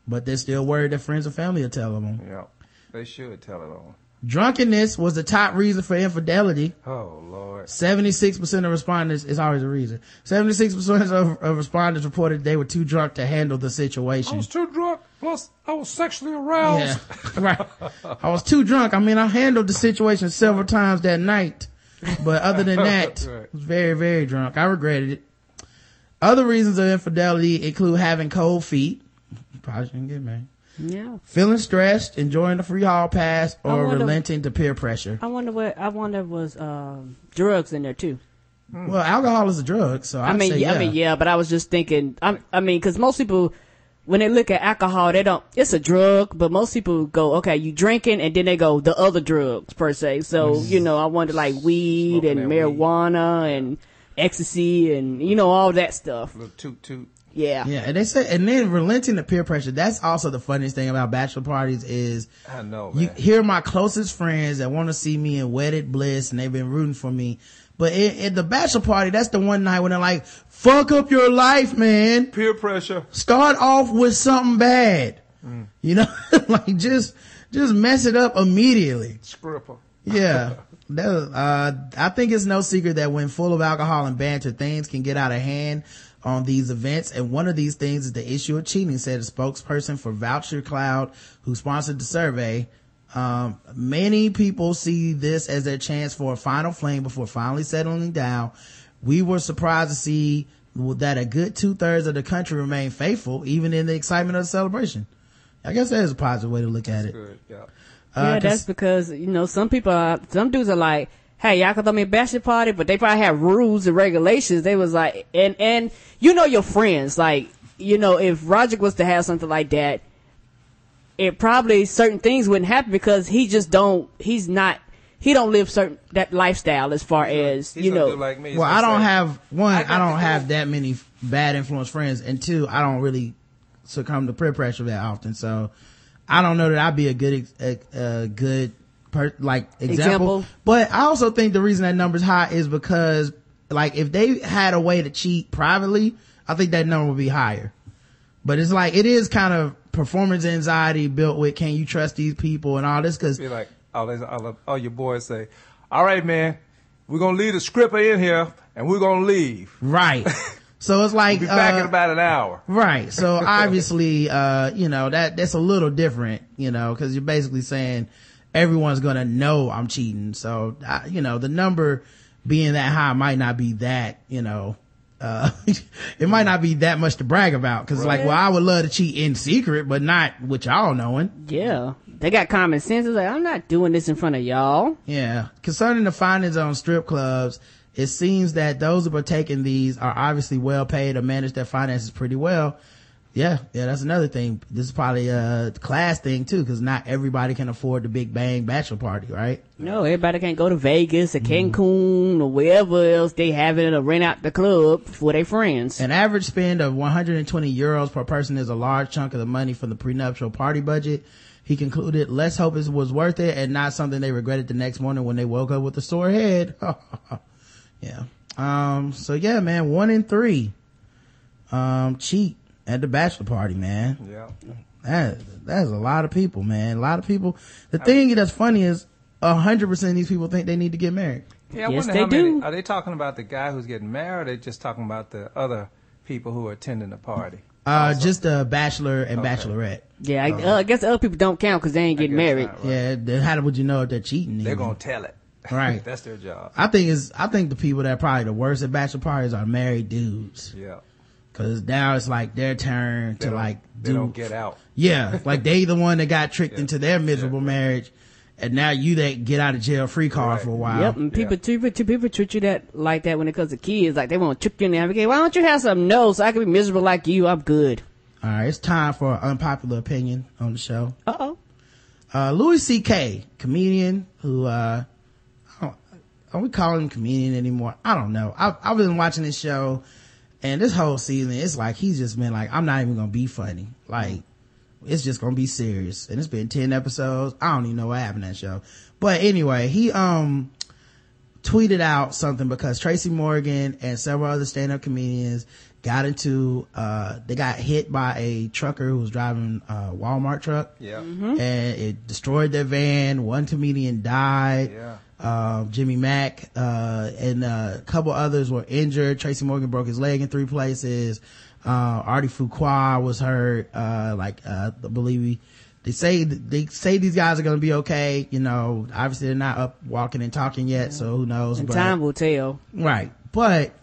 but they're still worried that friends or family will tell them yeah they should tell it all Drunkenness was the top reason for infidelity. Oh lord. 76% of respondents is always a reason. 76% of, of, respondents reported they were too drunk to handle the situation. I was too drunk. Plus, I was sexually aroused. Yeah, right. I was too drunk. I mean, I handled the situation several times that night. But other than that, right. I was very, very drunk. I regretted it. Other reasons of infidelity include having cold feet. Probably shouldn't get married yeah. Feeling stressed, enjoying the free hall pass, or wonder, relenting to peer pressure. I wonder what I wonder was um, drugs in there too. Hmm. Well, alcohol is a drug, so I'd i mean, yeah, I mean, yeah, but I was just thinking. I, I mean, because most people, when they look at alcohol, they don't. It's a drug, but most people go, okay, you drinking, and then they go the other drugs per se. So mm. you know, I wonder like weed Smoking and marijuana weed. and ecstasy and you know all that stuff. Little toot toot. Yeah. Yeah. And they say, and then relenting the peer pressure. That's also the funniest thing about bachelor parties is I know, man. you hear my closest friends that want to see me in wedded bliss and they've been rooting for me. But at the bachelor party, that's the one night when they're like, fuck up your life, man. Peer pressure. Start off with something bad. Mm. You know, like just, just mess it up immediately. Scripper. Yeah. that, uh, I think it's no secret that when full of alcohol and banter, things can get out of hand on these events. And one of these things is the issue of cheating, said a spokesperson for Voucher Cloud who sponsored the survey. Um, many people see this as their chance for a final flame before finally settling down. We were surprised to see that a good two thirds of the country remain faithful, even in the excitement of the celebration. I guess that is a positive way to look at it. Good, yeah. Uh, yeah, that's because, you know, some people are, some dudes are like, hey, y'all can throw me a bachelor party, but they probably have rules and regulations. They was like, and, and you know your friends, like, you know, if Roger was to have something like that, it probably certain things wouldn't happen because he just don't, he's not, he don't live certain, that lifestyle as far as, he's you know. Like well, I don't say, have, one, I, I don't have that many bad influence friends, and two, I don't really succumb to peer pressure that often. So I don't know that I'd be a good, a, a good per, like example. Example. But I also think the reason that number's high is because like if they had a way to cheat privately, I think that number would be higher. But it's like, it is kind of performance anxiety built with can you trust these people and all this cause Be like, oh, they, all, all your boys say, all right, man, we're gonna leave the scripper in here and we're gonna leave. right. So it's like, Be back uh, in about an hour. Right. So obviously, uh, you know, that, that's a little different, you know, cause you're basically saying everyone's gonna know I'm cheating. So, I, you know, the number being that high might not be that, you know, uh, it might not be that much to brag about. Cause like, well, I would love to cheat in secret, but not with y'all knowing. Yeah. They got common sense. It's like, I'm not doing this in front of y'all. Yeah. Concerning the findings on strip clubs, it seems that those who partake in these are obviously well paid or manage their finances pretty well. Yeah, yeah, that's another thing. This is probably a class thing too, because not everybody can afford the big bang bachelor party, right? No, everybody can't go to Vegas or Cancun or wherever else they have it or rent out the club for their friends. An average spend of 120 euros per person is a large chunk of the money from the prenuptial party budget. He concluded, let's hope it was worth it and not something they regretted the next morning when they woke up with a sore head. yeah. Um, so yeah, man, one in three, um, cheat at the bachelor party, man. Yeah. That, that's a lot of people, man. A lot of people. The thing that's funny is a hundred percent of these people think they need to get married. Yeah, I Yes, wonder they how many, are they talking about the guy who's getting married or are they just talking about the other people who are attending the party? Uh, just a bachelor and bachelorette. Yeah, I, uh, I guess other people don't count because they ain't getting married. right. Yeah, then how would you know if they're cheating? They're even? gonna tell it. Right. That's their job. I think is I think the people that are probably the worst at bachelor parties are married dudes. Yeah. Cause now it's like their turn They to don't- like they do, don't get out. yeah, like they the one that got tricked into their miserable marriage. And now you that get out of jail free card Right. for a while. Yep, and people, Yeah. people, people treat you that like that when it comes to kids. Like they want to trick you in there. Okay, why don't you have some no so I can be miserable like you? I'm good. All right, it's time for an unpopular opinion on the show. Uh oh. Uh, Louis C.K., comedian who, uh, I don't- are we calling him comedian anymore? I don't know. I've, I've been watching this show and this whole season, it's like he's just been like, I'm not even gonna be funny. Like, it's just gonna be serious. And it's been 10 episodes. I don't even know what happened in that show. But anyway, he, um, tweeted out something because Tracy Morgan and several other stand-up comedians got into, uh, they got hit by a trucker who was driving a Walmart truck Yeah. and it destroyed their van. One comedian died. Yeah. Uh, Jimmy Mack, uh, and uh, a couple others were injured. Tracy Morgan broke his leg in three places. Uh, Ardie Fuqua was hurt. Uh, like, uh, I believe he, they say, they say these guys are going to be okay. You know, obviously they're not up walking and talking yet, so who knows? And but- time will tell. Right. But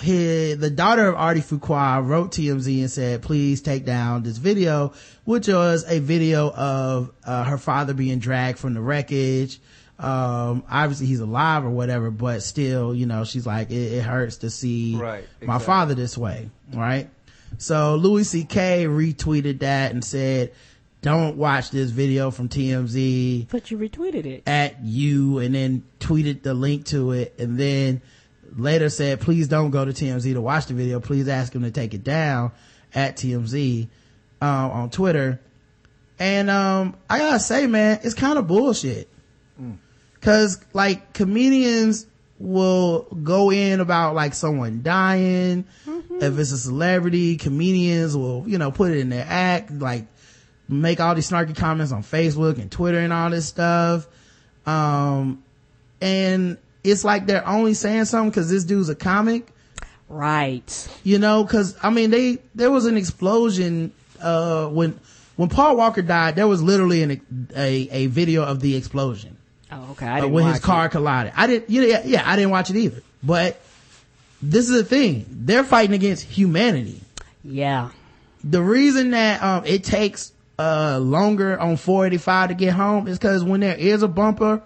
his, the daughter of Ardie Fuqua wrote TMZ and said, please take down this video, which was a video of uh, her father being dragged from the wreckage. Um, obviously he's alive or whatever, but still, you know, she's like, it, it hurts to see Right, my father this way. Right. So Louis C.K. retweeted that and said, don't watch this video from TMZ But you retweeted it. at you and then tweeted the link to it and then later said please don't go to tmz to watch the video please ask him to take it down at tmz um, on twitter and um i gotta say man it's kind of bullshit because like comedians will go in about like someone dying. If it's a celebrity comedians will you know put it in their act like make all these snarky comments on facebook and twitter and all this stuff. Um and it's like they're only saying something because this dude's a comic. Right. you know because i mean they there was an explosion uh when when paul walker died there was literally an a a video of the explosion Oh, okay. I uh, didn't when his car it. collided i didn't you yeah, yeah i didn't watch it either but this is the thing they're fighting against humanity Yeah. the reason that um it takes uh longer on 485 to get home is because when there is a bumper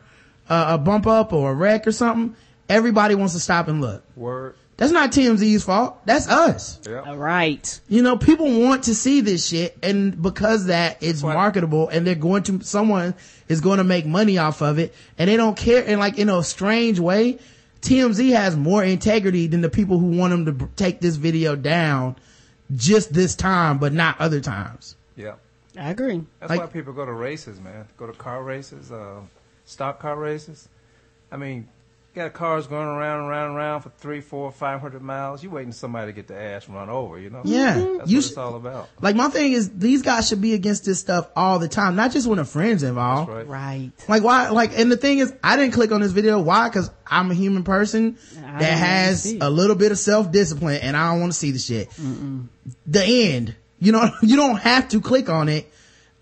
uh, a bump up or a wreck or something everybody wants to stop and look Word. That's not tmz's fault that's us Yeah. All right. you know people want to see this shit and because that it's What? marketable and they're going to someone is going to make money off of it and they don't care and like in a strange way tmz has more integrity than the people who want them to b- take this video down just this time, but not other times. Yeah. I agree. That's Like- why people go to races, man. Go to car races, uh, stock car races. I mean, you got cars going around and around and around for three, four, five hundred miles. You waiting for somebody to get the ass run over, you know? Yeah. That's You what sh- it's all about. Like my thing is these guys should be against this stuff all the time, not just when a friend's involved. That's right. Right. Like why, like, and the thing is, I didn't click on this video. Why? Cause I'm a human person I that has a little bit of self-discipline and I don't want to see the shit. The end. You know, you don't have to click on it.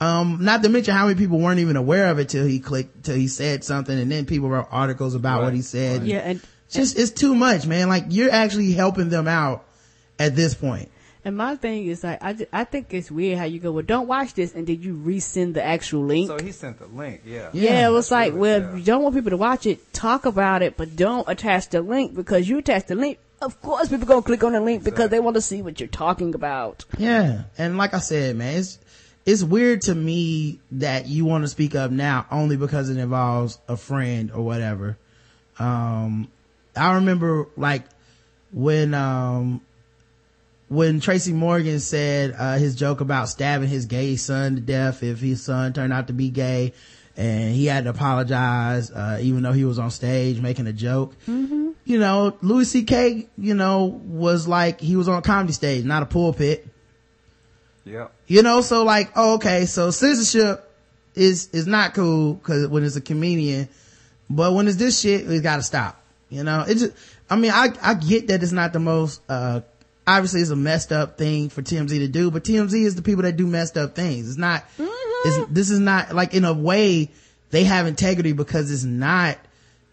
Um, not to mention how many people weren't even aware of it till he clicked, till he said something and then people wrote articles about Right. what he said. Yeah, and Just, it's too much, man. Like you're actually helping them out at this point. and my thing is like I, I think it's weird how you go well don't watch this and then you resend the actual link. So he sent the link, yeah. Yeah. yeah, it was like, really- well, yeah. you don't want people to watch it, talk about it, but don't attach the link because you attach the link. Of course, people gonna click on the link because they want to see what you're talking about. Yeah. And like I said, man, it's, it's weird to me that you want to speak up now only because it involves a friend or whatever. Um, I remember like when, um, when Tracy Morgan said, uh, his joke about stabbing his gay son to death if his son turned out to be gay and he had to apologize, uh, even though he was on stage making a joke. You know, Louis C.K., you know, was like, he was on a comedy stage, not a pulpit. Yeah. You know, so like, oh, okay, so censorship is, is not cool cause when it's a comedian, but when it's this shit, we gotta stop. You know, it just, I mean, I, I get that it's not the most, uh, obviously it's a messed up thing for TMZ to do, but TMZ is the people that do messed up things. It's not, it's, this is not, like in a way, they have integrity because it's not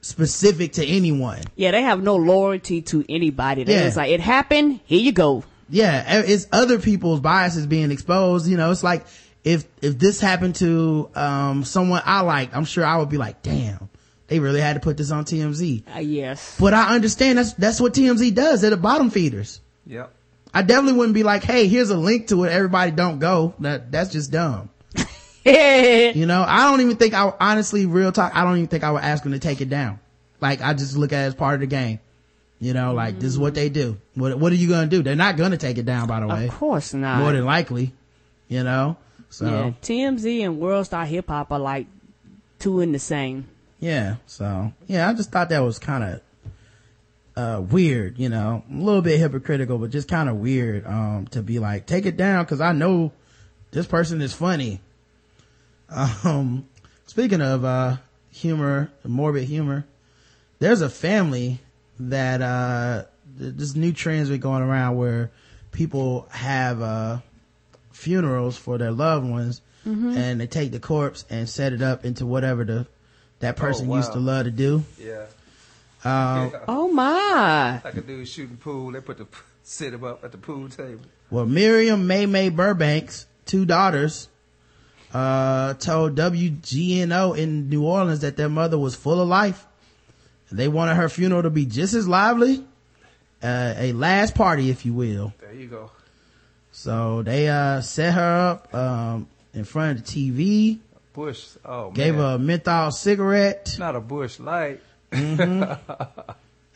specific to anyone. Yeah, they have no loyalty to anybody. They Yeah. just like it happened. Here you go. Yeah it's other people's biases being exposed you know it's like if if this happened to um someone i like i'm sure i would be like damn they really had to put this on tmz Uh, yes. but i understand that's that's what tmz does they're the bottom feeders Yep. i definitely wouldn't be like hey here's a link to it everybody don't go that that's just dumb yeah. you know i don't even think i honestly real talk i don't even think i would ask them to take it down like i just look at it as part of the game you know like this is what they do what what are you gonna do they're not gonna take it down by the way Of course not. more than likely, you know? So, yeah. TMZ and World Star Hip Hop are like two in the same. Yeah. So, yeah, I just thought that was kind of, uh, weird, you know, a little bit hypocritical, but just kind of weird, um, to be like, take it down cause I know this person is funny. Um, speaking of, uh, humor, morbid humor, there's a family that, uh, th- this new trend's been going around where people have, uh, funerals for their loved ones and they take the corpse and set it up into whatever the, that person wow. used to love to do. Yeah. Um, yeah. Oh my! Like a dude shooting pool, they put the sit him up at the pool table. Well, Miriam May May Burbank's two daughters, uh, told WGNO in New Orleans that their mother was full of life. They wanted her funeral to be just as lively, uh, a last party, if you will. There you go. So they, uh, set her up, um, in front of the TV, Busch. Oh gave man. her a menthol cigarette, Not a Busch light. and, Had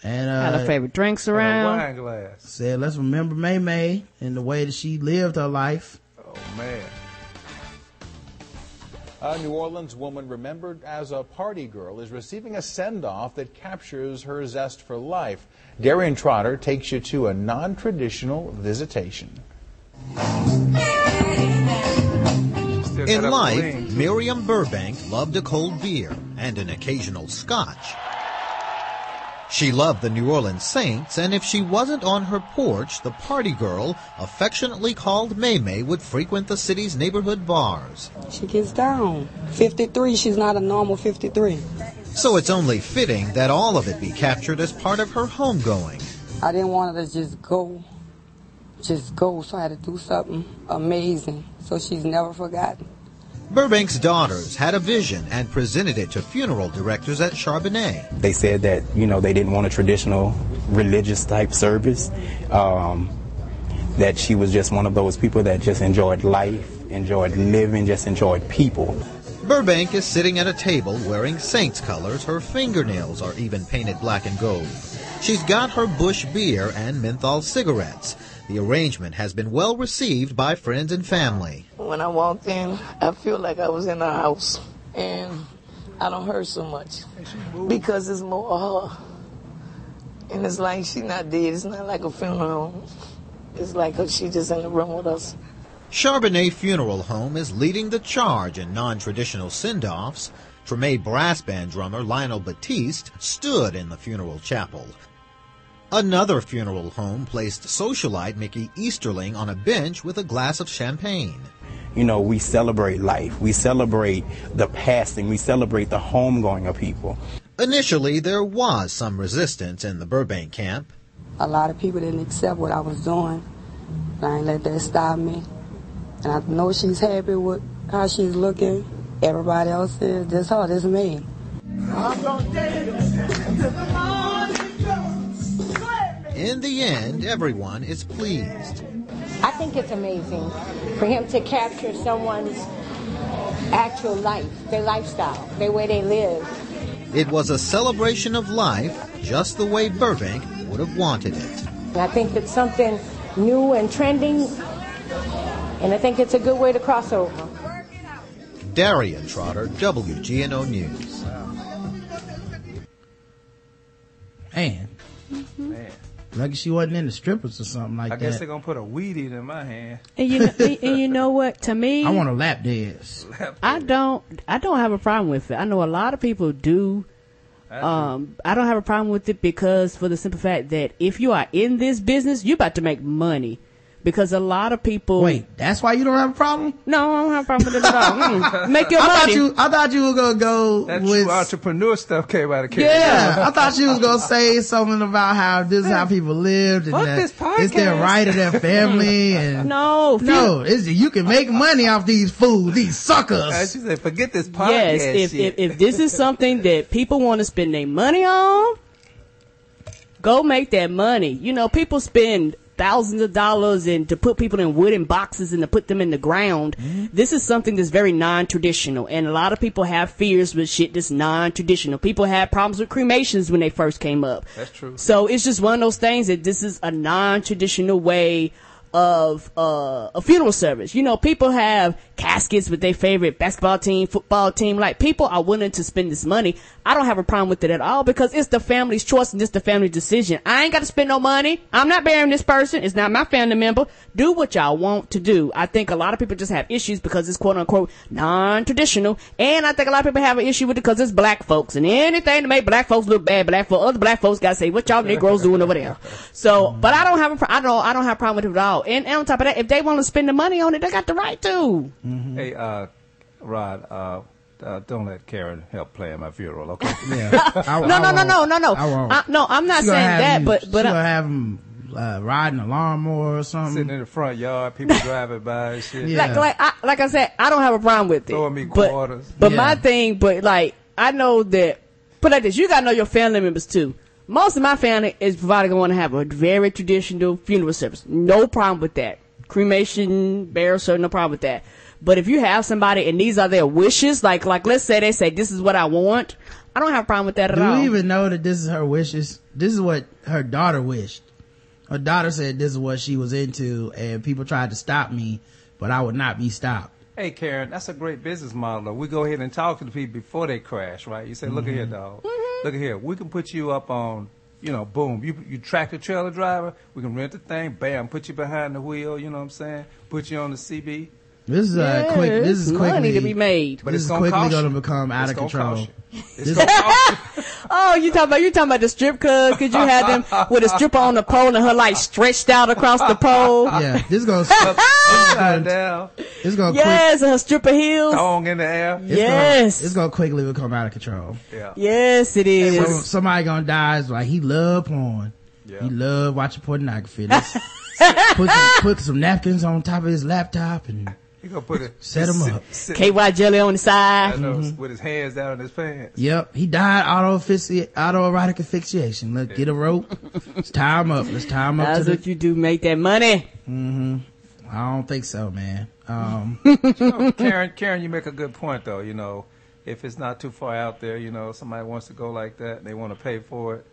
her uh, favorite drinks and a around. wine glass. said, let's remember May May and the way that she lived her life. Oh man. A New Orleans woman remembered as a party girl is receiving a send off that captures her zest for life. Darian Trotter takes you to a non traditional visitation. In life. Miriam Burbank loved a cold beer and an occasional scotch. She loved the New Orleans Saints, and if she wasn't on her porch, the party girl, affectionately called May May, would frequent the city's neighborhood bars. She gets down. 53, she's not a normal 53. So it's only fitting that all of it be captured as part of her homegoing. I didn't want her to just go, just go, so I had to do something amazing. So she's never forgotten. Burbank's daughters had a vision and presented it to funeral directors at Charbonnet. They said that you know they didn't want a traditional religious type service. Um, that she was just one of those people that just enjoyed life, enjoyed living, just enjoyed people. Burbank is sitting at a table wearing Saints colors. Her fingernails are even painted black and gold. She's got her Busch beer and menthol cigarettes. The arrangement has been well received by friends and family. When I walked in, I feel like I was in a house, and I don't hurt so much because it's more of her. And it's like she not dead. It's not like a funeral home. It's like she just in the room with us. Charbonnet Funeral Home is leading the charge in non-traditional send-offs. Treme brass band drummer Lionel Batiste stood in the funeral chapel. Another funeral home placed socialite Mickey Easterling on a bench with a glass of champagne. You know, we celebrate life. We celebrate the passing. We celebrate the homegoing of people. Initially, there was some resistance in the Burbank camp. A lot of people didn't accept what I was doing. But I ain't let that stop me. And I know she's happy with how she's looking. Everybody else is. This her, this me. In the end, everyone is pleased. I think it's amazing for him to capture someone's actual life, their lifestyle, their way they live. It was a celebration of life just the way Burbank would have wanted it. I think it's something new and trending, and I think it's a good way to cross over. Darian Trotter, WGNO News. Man. Man. Lucky she wasn't in the strippers or something like I that. guess they're gonna put a weed eater in my hand. And you know, and you know what? To me, I want a lap dance. I don't. I don't have a problem with it. I know a lot of people do. Um, I don't have a problem with it because for the simple fact that if you are in this business, you're about to make money. Because a lot of people. Wait, that's why you don't have a problem? No, I don't have a problem with it at all. Mm. Make your I money. thought you, I thought you were gonna go That with, true entrepreneur stuff came out of Karen. yeah, I thought you was gonna say something about how this is how people lived and Fuck that this it's their right of their family and no, if you- no, it's, you can make money off these fools, these suckers. She said, "Forget this podcast Yes, if, if if this is something that people want to spend their money on, go make that money. You know, people spend thousands of dollars and to put people in wooden boxes and to put them in the ground. Mm-hmm. This is something that's very non-traditional, and a lot of people have fears with shit that's non-traditional. People had problems with cremations when they first came up. That's true. So it's just one of those things that this is a non-traditional way of uh, a funeral service. You know, people have caskets with their favorite basketball team, football team. Like people are willing to spend this money. I don't have a problem with it at all because it's the family's choice and it's the family's decision. I ain't got to spend no money. I'm not burying this person. It's not my family member. Do what y'all want to do. I think a lot of people just have issues because it's quote unquote non-traditional. And I think a lot of people have an issue with it because it's black folks and anything to make black folks look bad, black folks, other black folks got to say, what y'all Negroes doing over there? So, but I don't have a, I don't, I don't have a problem with it at all. And, and on top of that, if they want to spend the money on it, they got the right to. Hey, uh, Rod, uh, uh, don't let Karen help play plan my funeral, okay? Yeah. I- No, I no, no, won't. no, no, no. I won't. I- no, I'm not She saying that, you- but, but she I- gonna have them uh, riding a lawnmower or something. Sitting in the front yard, people driving by and shit. Yeah. like like I, like I said, I don't have a problem with it. Throwing me but, quarters. But Yeah. my thing, but like I know that. Put like this, you gotta know your family members too. Most of my family is probably going to want to have a very traditional funeral service. No problem with that. Cremation, burial service, no problem with that. But if you have somebody and these are their wishes, like like let's say they say this is what I want, I don't have a problem with that at Do all. we even know that this is her wishes? This is what her daughter wished. Her daughter said this is what she was into and people tried to stop me, but I would not be stopped. Hey, Karen, that's a great business model. Though. We go ahead and talk to the people before they crash, right? You say, look at here, mm-hmm. dog. Mm-hmm. Look at here. We can put you up on, you know, boom. You you track the trailer driver. We can rent the thing. Bam. Put you behind the wheel. You know what I'm saying? Put you on the CB. This is uh, Yeah, quick. This is quickly money to be made. But this it's is quickly going to become out It's of control. you. It's This- gonna cost you. Oh, you talking about you talking about the strip club? Could you have them with a stripper on the pole and her like stretched out across the pole? yeah, this is going Upside to down. this going to quick. Yes, and her stripper heels. Thong in the air. It's Yes. gonna, it's going to quickly become out of control. Yeah. Yes, it is. Some, somebody gonna die is like he love porn. Yeah. He love watching pornography. Put some, put some napkins on top of his laptop and He gonna put it. Set him up. sit- KY jelly on the I side. know, Mm-hmm. with his hands down in his pants. Yep, he died auto autoerotic asphyxiation. Let's get a rope. Let's tie him up. Let's tie him up That's to the. what you do. Make that money. I don't think so, man. Um, Oh, Karen, Karen, you make a good point though. You know, if it's not too far out there, you know, somebody wants to go like that and they want to pay for it.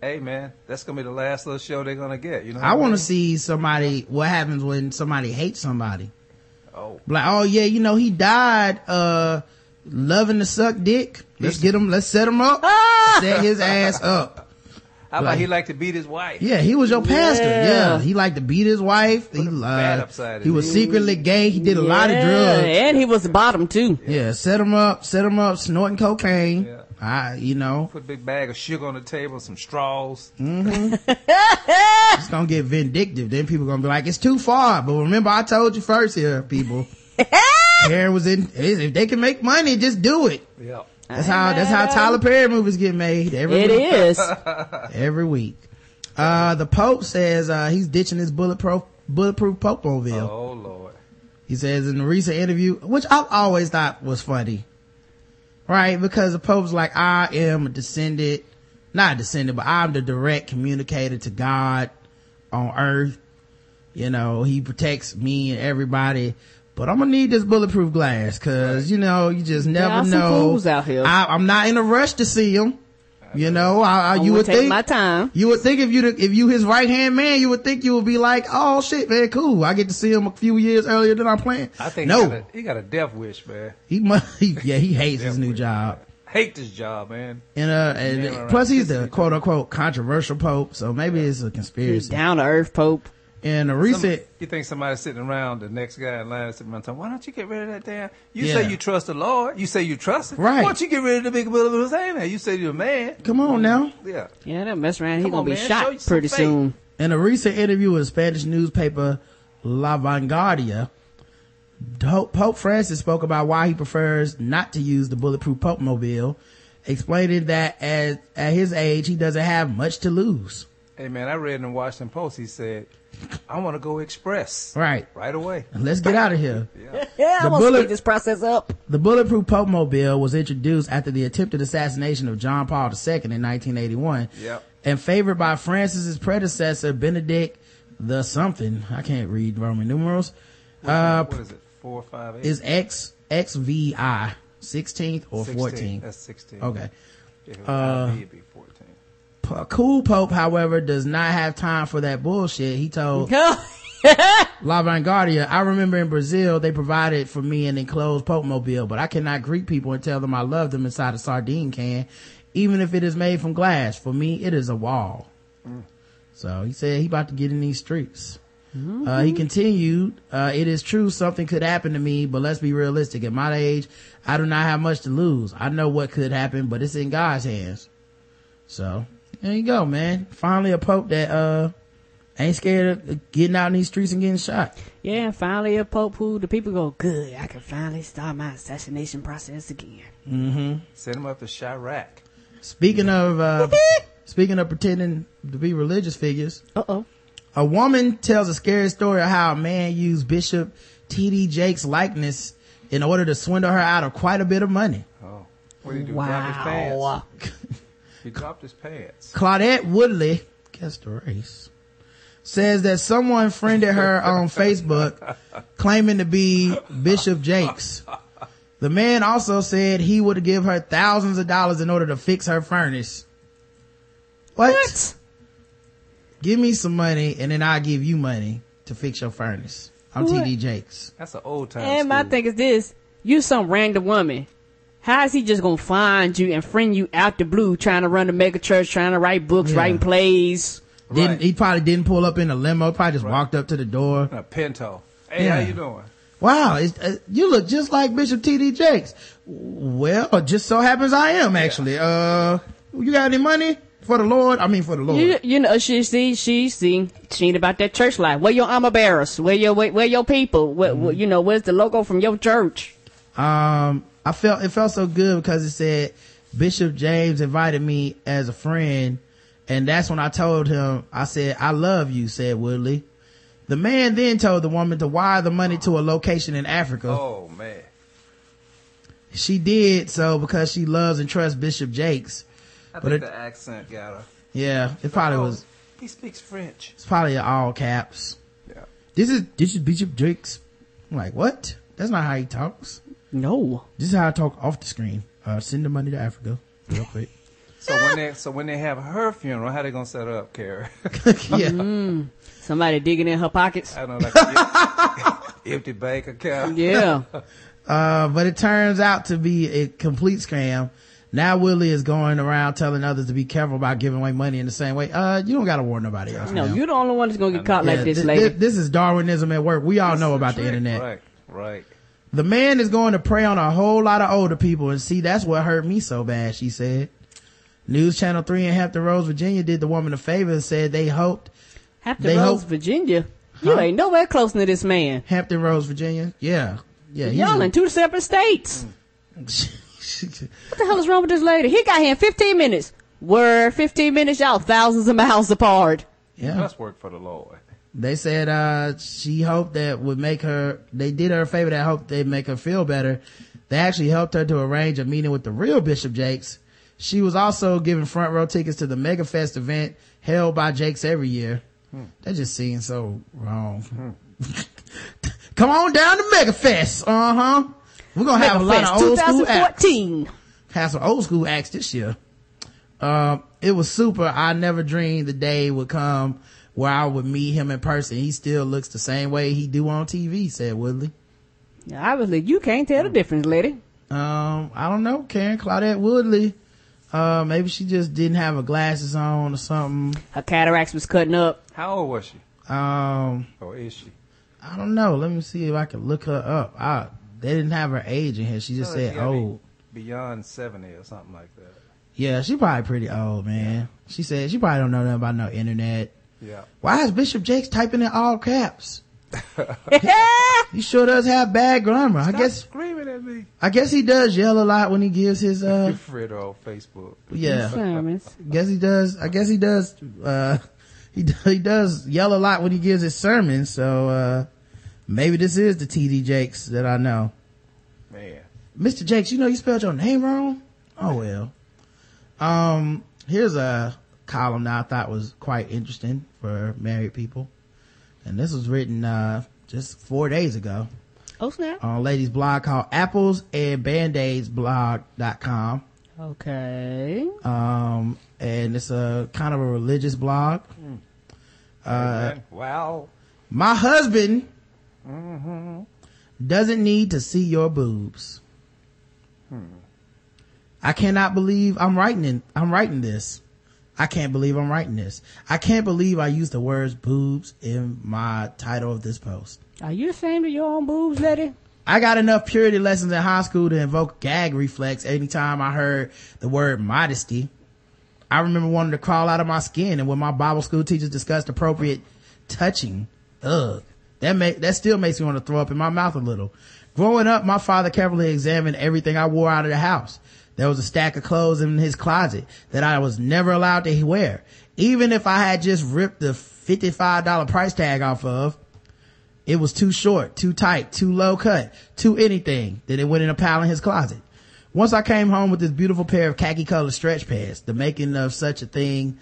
Hey man, that's gonna be the last little show they're gonna get. You know. I want to see somebody, what happens when somebody hates somebody. Oh. Like, oh yeah, you know, he died, uh, loving to suck dick. Let's get him, let's set him up. set his ass up. How about Like- he liked to beat his wife? Yeah, he was your pastor. Yeah. Yeah. He liked to beat his wife. He, bad uh, he was head. secretly gay. He did a lot of drugs. and he was the bottom too. Yeah, set him up, set him up, snorting cocaine. Yeah. I, you know, Put a big bag of sugar on the table, some straws. it's gonna get vindictive. Then people gonna be like, it's too far. But remember, I told you first here, people. Karen was in, if they can make money, just do it. Yeah. That's how, that's how Tyler Perry movies get made every It week. is. Every week. Uh, the Pope says, uh, he's ditching his bulletproof, bulletproof Pope mobile. Oh lord. He says in a recent interview, which I always thought was funny, right? Because the Pope's like, I am a descendant, not a descendant, but I'm the direct communicator to God on earth. You know, he protects me and everybody, but I'm gonna need this bulletproof glass cause, you know, you just never know. fools out here. I, I'm not in a rush to see him. You know, I, I, I'm you would take think my time. you would think if you if you his right hand man, you would think you would be like, oh shit, man, cool. I get to see him a few years earlier than I planned. I think no, he, got a, he got a death wish, man. he must. He, yeah, he hates his new job, Hate this job, man. and uh, and Yeah, right. plus he's the quote unquote controversial pope, so maybe it's a conspiracy. Down to earth Pope. And a Some- recent, you think somebody's sitting around the next guy in line sitting around telling, why don't you get rid of that damn? You Yeah. say you trust the Lord. You say you trust him. Right. Why don't you get rid of the big bulletproof thing? Man, you say you're a man. come on now. Yeah. Yeah, that mess around. He Come gonna be man, shot pretty faith. soon. In a recent interview with Spanish newspaper La Vanguardia, Pope Pope Francis spoke about why he prefers not to use the bulletproof Pope mobile, explaining that at, at his age, he doesn't have much to lose. Hey man, I read in the Washington Post. He said, "I want to go express Right. right away." Let's get out of here. Yeah, The I'm gonna bullet- speed this process up. The Bulletproof Pope Mobile was introduced after the attempted assassination of John Paul II in 1981 Yep. and favored by Francis's predecessor, Benedict the something. I can't read Roman numerals. Uh, what is it? Four, five, eight. is X, XVI, 16th or 16. 14th? That's sixteen. Okay. If it was Uh, cool Pope, however, does not have time for that bullshit. He told La Vanguardia, I remember in Brazil, they provided for me an enclosed Pope mobile, but I cannot greet people and tell them I love them inside a sardine can, even if it is made from glass. For me, it is a wall. So he said he about to get in these streets. Uh, he continued, uh, it is true something could happen to me, but let's be realistic. At my age, I do not have much to lose. I know what could happen, but it's in God's hands. So there you go, man. Finally a pope that, uh, ain't scared of getting out in these streets and getting shot. Yeah, finally a pope who the people go, good, I can finally start my assassination process again. Mm-hmm. Send him up to Chirac. Speaking of, uh, speaking of pretending to be religious figures, Uh-oh. a woman tells a scary story of how a man used Bishop T.D. Jakes' likeness in order to swindle her out of quite a bit of money. Oh, what did he do? Wow. pants. He dropped his pants. Claudette Woodley, guess the race, says that someone friended her on Facebook claiming to be Bishop Jakes. The man also said he would give her thousands of dollars in order to fix her furnace. What? Give me some money and then I'll give you money to fix your furnace. I'm What? TD Jakes. That's an old time. And my thing is this, you some random woman. How is he just gonna find you and friend you out the blue trying to run a mega church, trying to write books, Yeah. writing plays? Didn't, Right. he probably didn't pull up in a limo, probably just walked up to the door. A Pinto. Hey, Yeah. how you doing? Wow, it's, uh, you look just like Bishop T.D. Jakes. Well, it just so happens I am actually. Uh, you got any money for the Lord? I mean, for the Lord. You, you know, she see, she see, she ain't about that church life. Where your armor bearers? Where your, where, where your people? Where, where- you know, where's the logo from your church? Um, I felt it felt so good because it said Bishop Jakes invited me as a friend, and that's when I told him. I said, "I love you," said Woodley. The man then told the woman to wire the money to a location in Africa. Oh man. She did so because she loves and trusts Bishop Jakes. I But think it- the accent got her. Yeah, it probably Oh, was. He speaks French. It's probably all caps. Yeah. This is this is Bishop Jakes. I'm like, what? That's not how he talks. No. This is how I talk off the screen. Uh, send the money to Africa real quick. So when they so when they have her funeral, how they gonna set up, Carrie? yeah. Mm. Somebody digging in her pockets. I don't know, like empty bank account. Yeah. Uh, but it turns out to be a complete scam. Now Woodley is going around telling others to be careful about giving away money in the same way. Uh, you don't gotta warn nobody else. No, now. you're the only one that's gonna get caught like Yeah, this, lady. thi- This is Darwinism at work. We all know about the internet. Right, right. The man is going to prey on a whole lot of older people and see that's what hurt me so bad, she said. News Channel 3 in Hampton Roads, Virginia did the woman a favor and said they hoped Hampton they Roads, hope- Virginia. You Huh? ain't nowhere close to this man. Hampton Roads, Virginia. Yeah. Yeah. he's Y'all a- in two separate states. what the hell is wrong with this lady? He got here in 15 minutes. Word, 15 minutes, y'all thousands of miles apart. Yeah. Must work for the Lord. They said, uh, she hoped that would make her, they did her a favor that hoped they'd make her feel better. They actually helped her to arrange a meeting with the real Bishop Jakes. She was also given front row tickets to the Mega Fest event held by Jakes every year. That just seems so wrong. Come on down to Mega Fest. Uh huh. We're gonna have a lot of Megafest old school acts. 2014. Have some old school acts this year. Um, it was super. I never dreamed the day would come where I would meet him in person. He still looks the same way he do on TV, said Woodley. Obviously, you can't tell the difference, lady. Um, I don't know, Karen Claudette Woodley. Uh, maybe she just didn't have her glasses on or something. Her cataracts was cutting up. How old was she? Um, Or is she? I don't know. Let me see if I can look her up. I, they didn't have her age in here. She just Feel said she be old. Beyond 70 or something like that. Yeah, she probably pretty old, man. She said she probably don't know nothing about no internet. Yeah. Why is Bishop Jakes typing in all caps? he sure does have bad grammar. I guess screaming at me. I guess he does yell a lot when he gives his uh Fred on Facebook. yeah. Sermons. guess he does. I guess he does. Uh, he he does yell a lot when he gives his sermons. So uh, maybe this is the TD Jakes that I know. Man. Mr. Jakes, you know you spelled your name wrong. Oh well. Um, here's a column that I thought was quite interesting for married people, and this was written uh just four days ago Oh, snap. on a lady's blog called Apples and Band-Aids blog.com. Okay. Um, and it's a kind of a religious blog. Uh, Amen. wow. my husband Mm-hmm. doesn't need to see your boobs. I cannot believe I'm writing in, I'm writing this. I can't believe I'm writing this. I can't believe I used the words boobs in my title of this post. Are you ashamed of your own boobs, lady? I got enough purity lessons in high school to invoke gag reflex anytime I heard the word modesty. I remember wanting to crawl out of my skin and when my Bible school teachers discussed appropriate touching, ugh, that make, that still makes me want to throw up in my mouth a little. Growing up, my father carefully examined everything I wore out of the house. There was a stack of clothes in his closet that I was never allowed to wear. Even if I had just ripped the $55 price tag off of, it was too short, too tight, too low cut, too anything that it went in a pile in his closet. Once I came home with this beautiful pair of khaki colored stretch pants, the making of such a thing,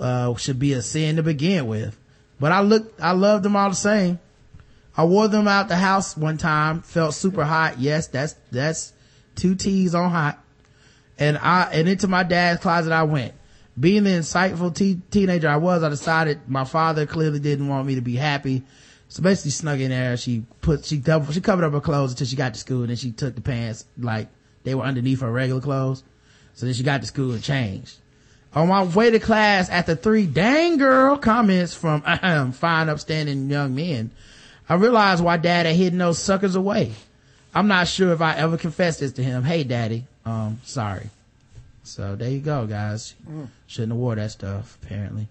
uh, should be a sin to begin with. But I looked, I loved them all the same. I wore them out the house one time, felt super hot. Yes, that's, that's two T's on hot. And I, and into my dad's closet I went. Being the insightful te- teenager I was, I decided my father clearly didn't want me to be happy. So basically snuck in there. She put, she double, she covered up her clothes until she got to school and then she took the pants like they were underneath her regular clothes. So then she got to school and changed. On my way to class after three dang girl comments from ahem, fine upstanding young men, I realized why dad had hidden those suckers away. I'm not sure if I ever confessed this to him. Hey daddy, um, sorry. So there you go, guys. Shouldn't have wore that stuff, apparently.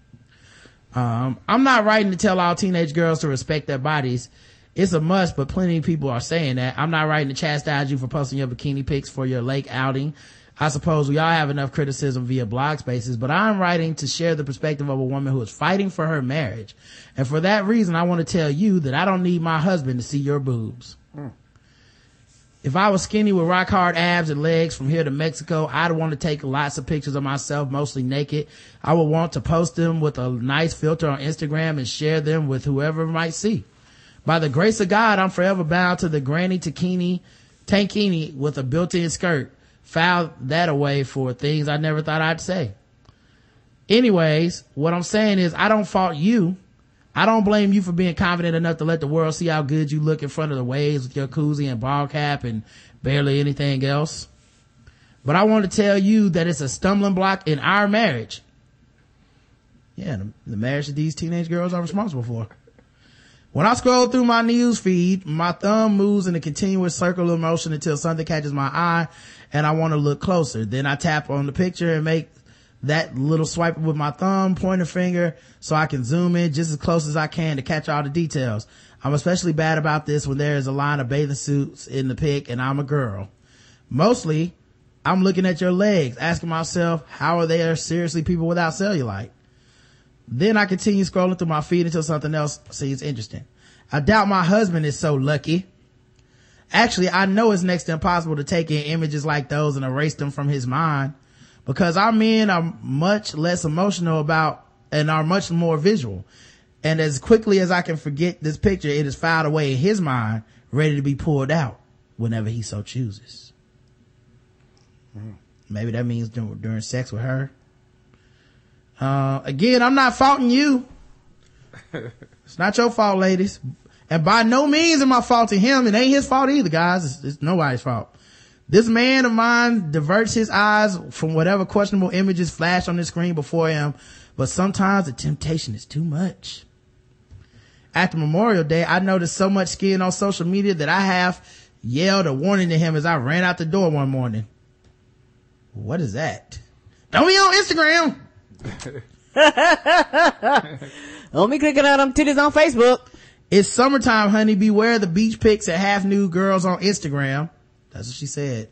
Um, I'm not writing to tell all teenage girls to respect their bodies. It's a must, but plenty of people are saying that. I'm not writing to chastise you for posting your bikini pics for your lake outing. I suppose we all have enough criticism via blog spaces, but I'm writing to share the perspective of a woman who is fighting for her marriage. And for that reason, I want to tell you that I don't need my husband to see your boobs. If I was skinny with rock hard abs and legs from here to Mexico, I'd want to take lots of pictures of myself, mostly naked. I would want to post them with a nice filter on Instagram and share them with whoever might see. By the grace of God, I'm forever bound to the granny tankini, tankini with a built-in skirt. filed that away for things I never thought I'd say. Anyways, what I'm saying is I don't fault you. I don't blame you for being confident enough to let the world see how good you look in front of the waves with your koozie and ball cap and barely anything else. But I want to tell you that it's a stumbling block in our marriage. Yeah, the, marriage that these teenage girls are responsible for. When I scroll through my news feed, my thumb moves in a continuous circular motion until something catches my eye and I want to look closer. Then I tap on the picture and make that little swipe with my thumb, pointer finger, so I can zoom in just as close as I can to catch all the details. I'm especially bad about this when there is a line of bathing suits in the pic and I'm a girl. Mostly, I'm looking at your legs, asking myself, how are there seriously people without cellulite? Then I continue scrolling through my feed until something else seems interesting. I doubt my husband is so lucky. Actually, I know it's next to impossible to take in images like those and erase them from his mind because our men are much less emotional about and are much more visual. And as quickly as I can forget this picture, it is filed away in his mind, ready to be pulled out whenever he so chooses. Maybe that means during, during sex with her. Uh, again, I'm not faulting you. It's not your fault, ladies. And by no means am I faulting him. It ain't his fault either, guys. It's, it's nobody's fault. This man of mine diverts his eyes from whatever questionable images flash on the screen before him, but sometimes the temptation is too much. After Memorial Day, I noticed so much skin on social media that I half yelled a warning to him as I ran out the door one morning. What is that? Don't be on Instagram. Don't be clicking on them titties on Facebook. It's summertime, honey. Beware the beach pics and half nude girls on Instagram. That's what she said.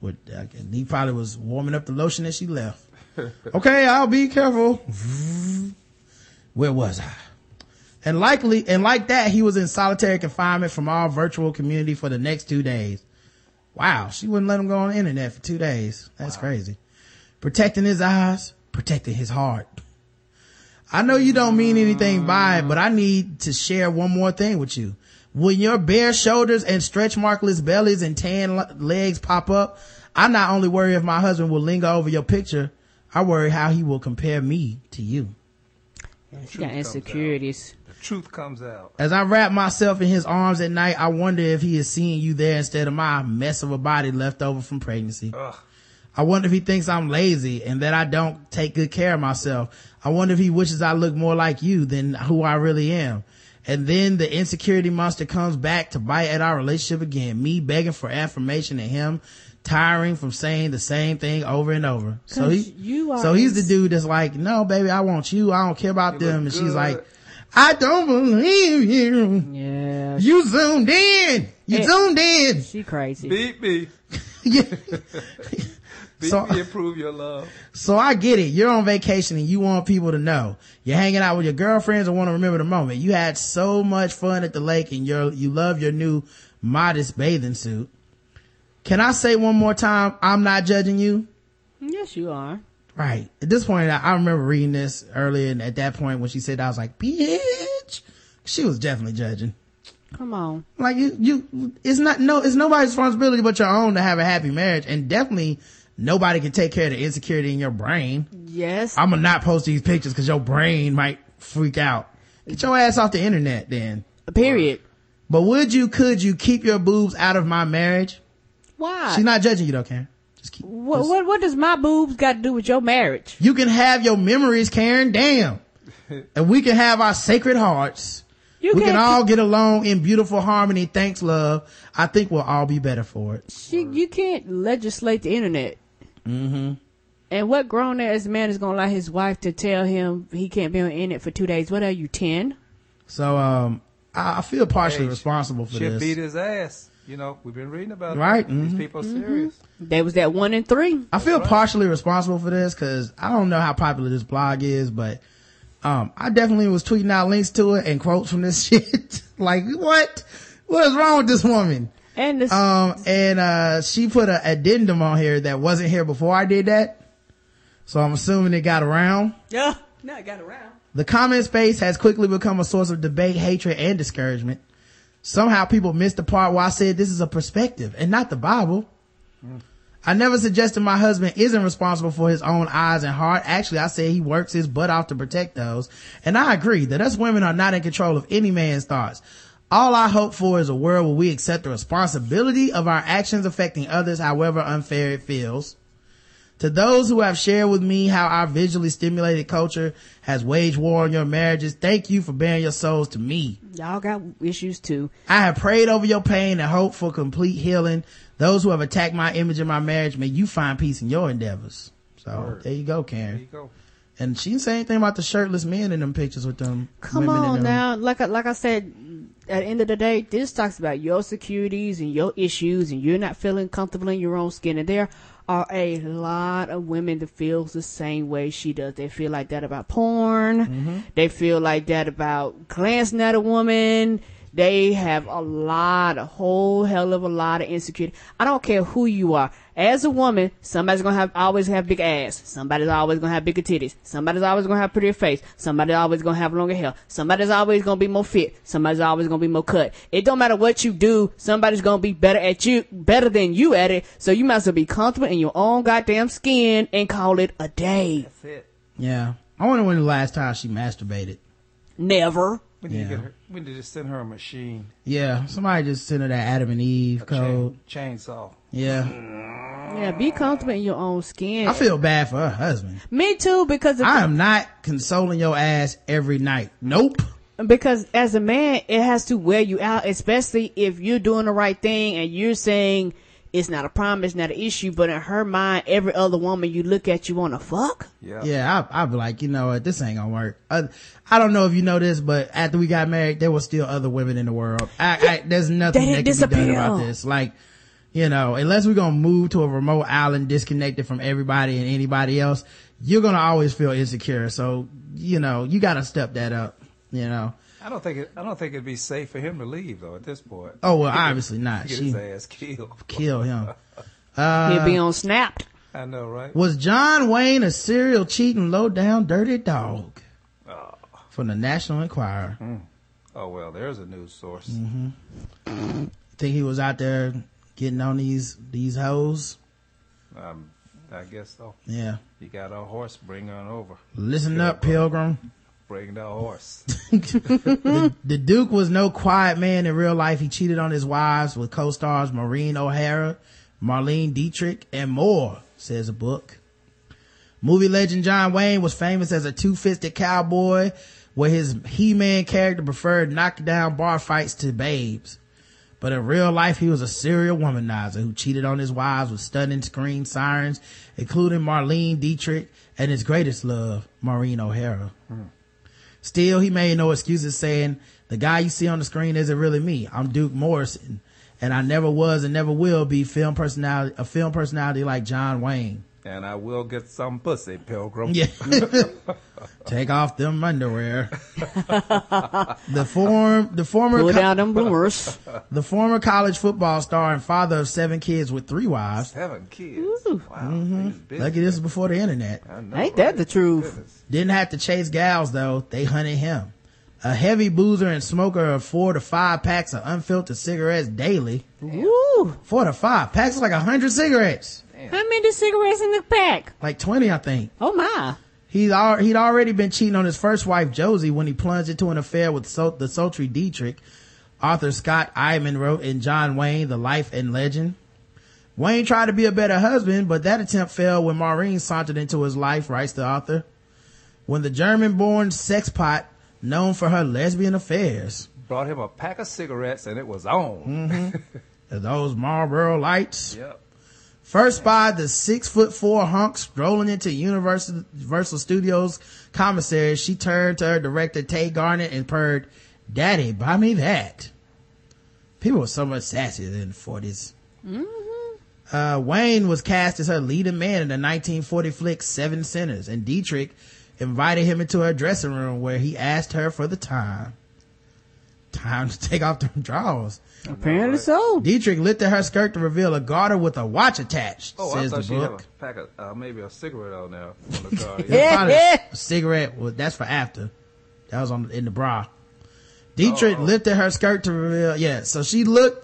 What, uh, he probably was warming up the lotion as she left. okay, I'll be careful. Where was I? And likely, and like that, he was in solitary confinement from our virtual community for the next two days. Wow, she wouldn't let him go on the internet for two days. That's crazy. Protecting his eyes, protecting his heart. I know you don't mean anything by it, but I need to share one more thing with you. When your bare shoulders and stretch markless bellies and tan le- legs pop up, I not only worry if my husband will linger over your picture, I worry how he will compare me to you. She got insecurities. The truth comes out. As I wrap myself in his arms at night, I wonder if he is seeing you there instead of my mess of a body left over from pregnancy. Ugh. I wonder if he thinks I'm lazy and that I don't take good care of myself. I wonder if he wishes I looked more like you than who I really am. And then the insecurity monster comes back to bite at our relationship again. Me begging for affirmation and him tiring from saying the same thing over and over. So 'Cause he, you are so he's the dude that's like, no, baby, I want you. I don't care about them. look And she's like, I don't believe you. Yeah. You zoomed in. You Eh. zoomed in. She crazy. Beat me. Yeah. Beat So- me and prove your love. So I get it. You're on vacation and you want people to know. You're hanging out with your girlfriends and want to remember the moment. You had so much fun at the lake and you're, you love your new modest bathing suit. Can I say one more time? I'm not judging you. Yes, you are. Right. At this point, I, I remember reading this earlier and at that point when she said, that, I was like, bitch. She was definitely judging. Come on. Like you, you, it's not, no, it's nobody's responsibility but your own to have a happy marriage and definitely nobody can take care of the insecurity in your brain. Yes. I'm gonna not post these pictures because your brain might freak out. Get your ass off the internet then. Period. But would you, could you keep your boobs out of my marriage? Why? She's not judging you though, Karen. Just keep. what, just- what, what does my boobs got to do with your marriage? You can have your memories, Karen. Damn. and we can have our sacred hearts. You we can all get along in beautiful harmony. Thanks, love. I think we'll all be better for it. She, you can't legislate the internet. Mm-hmm. And what grown ass man is gonna allow his wife to tell him he can't be in it for two days? What are you, ten? So, um, I, I feel partially Hey, responsible for She'll this. beat his ass. You know, we've been reading about Right, it. These people are serious. There was that one in three. I feel partially responsible for this because I don't know how popular this blog is, but um, I definitely was tweeting out links to it and quotes from this shit. like, what? What is wrong with this woman? And this, Um, and uh, she put an addendum on here that wasn't here before I did that. So I'm assuming it got around. yeah, no, it got around. The comment space has quickly become a source of debate, hatred, and discouragement. Somehow people missed the part where I said this is a perspective and not the Bible. I never suggested my husband isn't responsible for his own eyes and heart. Actually, I said he works his butt off to protect those. And I agree that us women are not in control of any man's thoughts. All I hope for is a world where we accept the responsibility of our actions affecting others, however unfair it feels. To those who have shared with me how our visually stimulated culture has waged war on your marriages, thank you for bearing your souls to me. Y'all got issues too. I have prayed over your pain and hope for complete healing. Those who have attacked my image in my marriage, may you find peace in your endeavors. So Word. there you go, Karen. There you go. And she didn't say anything about the shirtless men in them pictures with them. Come on them. now. Like I, like I said, at the end of the day, this talks about your securities and your issues and you're not feeling comfortable in your own skin. And there are a lot of women that feels the same way she does. They feel like that about porn. Mm-hmm. They feel like that about glancing at a woman. They have a lot, a whole hell of a lot of insecurity. I don't care who you are. As a woman, somebody's gonna have, always have big ass. Somebody's always gonna have bigger titties. Somebody's always gonna have prettier face. Somebody's always gonna have longer hair. Somebody's always gonna be more fit. Somebody's always gonna be more cut. It don't matter what you do, somebody's gonna be better at you, better than you at it. So you might as well be comfortable in your own goddamn skin and call it a day. That's it. Yeah. I wonder when the last time she masturbated. Never. We need Yeah. to get her. We need to just send her a machine. Yeah. Somebody just sent her that Adam and Eve A code. chain, chainsaw. Yeah. Yeah, be comfortable in your own skin. I feel bad for her husband. Me too, because if I am not consoling your ass every night. Nope. because as a man, it has to wear you out, especially if you're doing the right thing and you're saying it's not a problem, it's not an issue, but in her mind, every other woman you look at, you want to fuck. Yeah. Yeah, I, I'd be like, you know what, this ain't gonna work. Uh, I don't know if you know this, but after we got married, there were still other women in the world. I, I, there's nothing They that didn't can be done about this. Like, you know, unless we're gonna move to a remote island disconnected from everybody and anybody else, you're gonna always feel insecure. So, you know, you gotta step that up, you know. I don't think it. I don't think it'd be safe for him to leave though. At this point. Oh, well, He could- obviously not. Get She- his ass killed. Kill him. He'll Uh, be on Snapped. I know, right? was John Wayne a serial cheating, low down, dirty dog? Oh. From the National Enquirer. Oh well, there's a news source. Mm-hmm. Think he was out there getting on these these hoes? Um, I guess so. Yeah. You got a horse, bring on over. Listen up, Pilgrim. Bring the horse. the, the Duke was no quiet man in real life. He cheated on his wives with co-stars Maureen O'Hara, Marlene Dietrich, and more, says a book. Movie legend John Wayne was famous as a two-fisted cowboy where his He-Man character preferred knockdown bar fights to babes. But in real life, he was a serial womanizer who cheated on his wives with stunning screen sirens, including Marlene Dietrich and his greatest love, Maureen O'Hara. Hmm. Still, he made no excuses saying, the guy you see on the screen isn't really me. I'm Duke Morrison. And I never was and never will be film personality, a film personality like John Wayne. and I will get some pussy, Pilgrim. Yeah. Take off them underwear. the form, the former, Pull co- down them bloomers. the former college football star and father of seven kids with three wives. Seven kids. Wow. Mhm. he's busy. Lucky this is before the internet. I know, Ain't that the truth? Goodness. Didn't have to chase gals though. They hunted him. A heavy boozer and smoker of four to five packs of unfiltered cigarettes daily. Woo! Four to five packs is like a hundred cigarettes. How many cigarettes in the pack? Like 20, I think. Oh my. He's al- he'd already been cheating on his first wife, Josie, when he plunged into an affair with so- the sultry Dietrich. Author Scott Eyman wrote in John Wayne, The Life and Legend. Wayne tried to be a better husband, but that attempt failed when Maureen sauntered into his life, writes the author. When the German-born sexpot, known for her lesbian affairs, Brought him a pack of cigarettes and it was on. those Marlboro lights, Yep. First spied the six foot four hunk strolling into Universal, Universal Studios commissary. She turned to her director Tay Garnett and purred, "Daddy, buy me that." People were so much sassier in the 40s. Uh, Wayne was cast as her leading man in the 1940 flick Seven Sinners, and Dietrich invited him into her dressing room where he asked her for the time. Time to take off the drawers. Apparently so. Dietrich lifted her skirt to reveal a garter with a watch attached, Oh, I says the thought she had a pack of uh, maybe a cigarette on there on the car. Yeah, probably a cigarette, well, that's for after. That was on in the bra. Dietrich Oh. lifted her skirt to reveal, yeah, so she looked,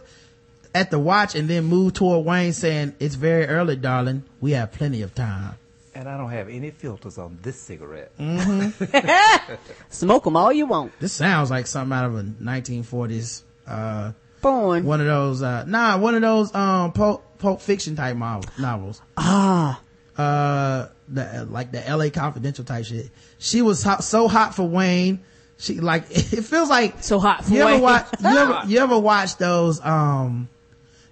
at the watch and then moved toward Wayne saying, it's very early, darling. We have plenty of time. And I don't have any filters on this cigarette. Smoke them all you want. This sounds like something out of a 1940s, uh, Born. one of those, uh, nah, one of those, um, Pulp, Pulp Fiction type mo- novels. Ah. uh the like the LA Confidential type shit. She was hot, so hot for Wayne. She like it feels like so hot for you Wayne. Ever watch, you ever you ever watch those um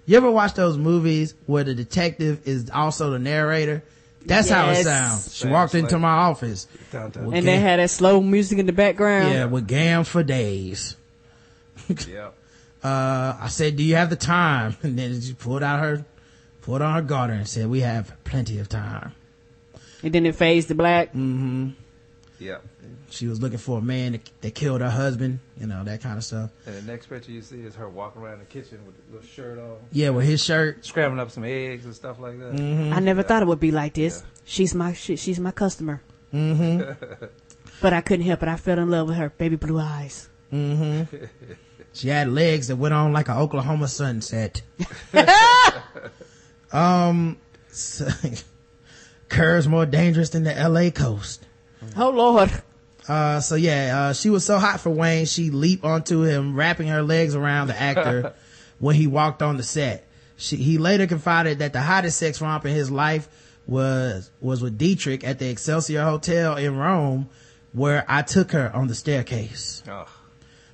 you ever watch those movies where the detective is also the narrator? That's how it sounds. She Sounds walked into like- my office. Dun, dun, with And they had that slow music in the background. yeah, with Gam for days. Yep. Uh, I said, do you have the time? And then she pulled out her, pulled on her garter and said, we have plenty of time. And then it fades to black. Mm-hmm. Yep. She was looking for a man that, that killed her husband, you know, that kind of stuff. And the next picture you see is her walking around the kitchen with a little shirt on, Yeah, with his shirt. scrambling up some eggs and stuff like that. Mm-hmm. I never thought it would be like this. She's my she, she's my customer. Mm-hmm. But I couldn't help it. I fell in love with her baby blue eyes. Mm-hmm. She had legs that went on like an Oklahoma sunset. um, so, curves more dangerous than the LA coast. Oh Lord. Uh, so yeah, uh, she was so hot for Wayne, she leaped onto him, wrapping her legs around the actor when he walked on the set. She, he later confided that the hottest sex romp in his life was, was with Dietrich at the Excelsior Hotel in Rome, where I took her on the staircase. Ugh.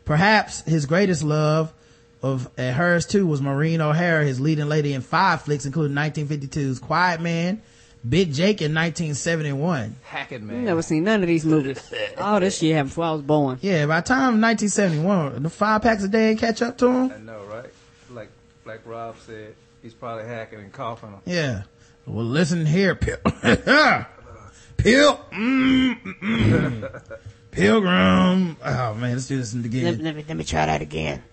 Perhaps his greatest love of and hers too was Maureen O'Hara, his leading lady in five flicks, including 1952's Quiet Man, Big Jake in 1971. Hacking I man. never seen none of these movies. All this shit happened before I was born. Yeah, by the time 1971, the five packs a day catch up to him. I know, right? Like, like Rob said, he's probably hacking and coughing. Yeah. Well, listen here, Pil. Pil. Mm, mm, mm. Pilgrim. Oh man, let's do this Let, again. let me let me try that again.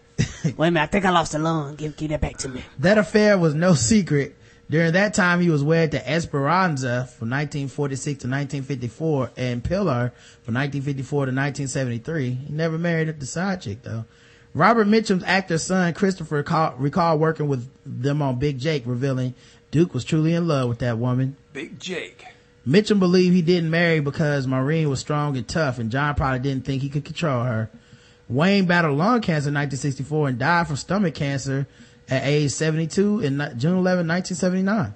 Wait a minute, I think I lost a lung. Give give that back to me. That affair was no secret. During that time, he was wed to Esperanza from 1946 to 1954 and Pilar from 1954 to 1973. He never married the side chick though. Robert Mitchum's actor son, Christopher, recall, recalled working with them on Big Jake, revealing Duke was truly in love with that woman. Big Jake. Mitchum believed he didn't marry because Maureen was strong and tough and John probably didn't think he could control her. Wayne battled lung cancer in 1964 and died from stomach cancer at age 72 in June 11, 1979.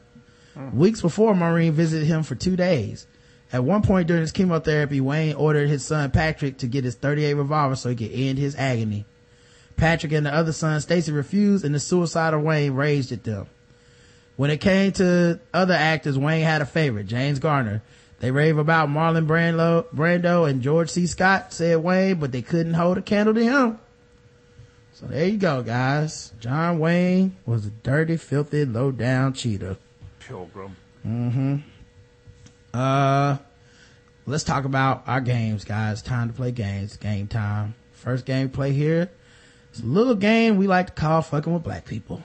Hmm. Weeks before, Maureen visited him for two days. At one point during his chemotherapy, Wayne ordered his son Patrick to get his 38 revolver so he could end his agony. Patrick and the other son, Stacy, refused and the suicidal Wayne raged at them. When it came to other actors, Wayne had a favorite, James Garner. They rave about Marlon Brando, Brando and George C. Scott, said Wayne, but they couldn't hold a candle to him. So there you go, guys. John Wayne was a dirty, filthy, low down cheater. Pilgrim. Mm-hmm. Uh, let's talk about our games, guys. Time to play games. Game time. First game play here. It's a little game we like to call fucking with black people.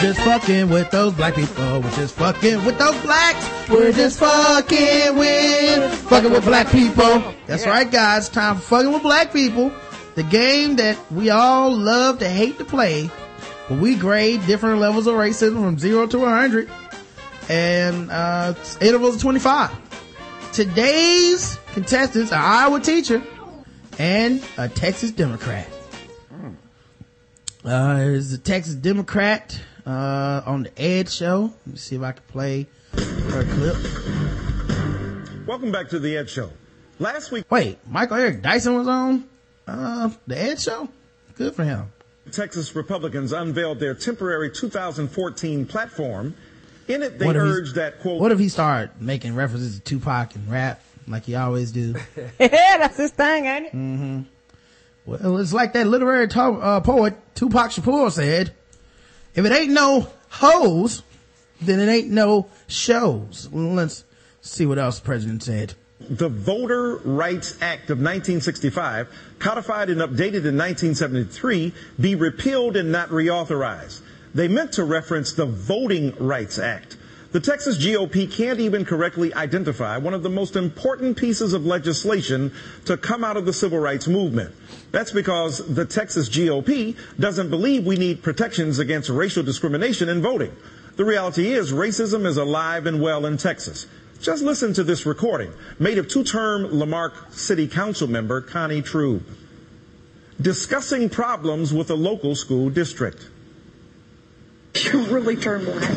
Just fucking with those black people. We're just fucking with those blacks. We're just fucking with, fucking with black people. That's right, guys. Time for fucking with black people. The game that we all love to hate to play. But we grade different levels of racism from zero to a hundred. And, uh, intervals of 25. Today's contestants are Iowa teacher and a Texas Democrat. Uh, is a Texas Democrat, uh, on the Ed show. Let me see if I can play her clip. Welcome back to the Ed Show. Last week, Wait, Michael Eric Dyson was on, uh, the Ed show? Good for him. Texas Republicans unveiled their temporary 2014 platform. In it, they What if he's- urged that, quote, What if he started making references to Tupac and rap like he always do? yeah, that's his thing, ain't it? Mm-hmm. Well, it's like that literary to- uh, poet Tupac Shakur said, if it ain't no hoes, then it ain't no shows. Let's see what else the president said. the Voter Rights Act of 1965, codified and updated in 1973, be repealed and not reauthorized. They meant to reference the Voting Rights Act. The Texas GOP can't even correctly identify one of the most important pieces of legislation to come out of the civil rights movement. That's because the Texas GOP doesn't believe we need protections against racial discrimination in voting. The reality is racism is alive and well in Texas. Just listen to this recording made of two-term La Marque City Council member Connie Trube discussing problems with a local school district. She really turned black.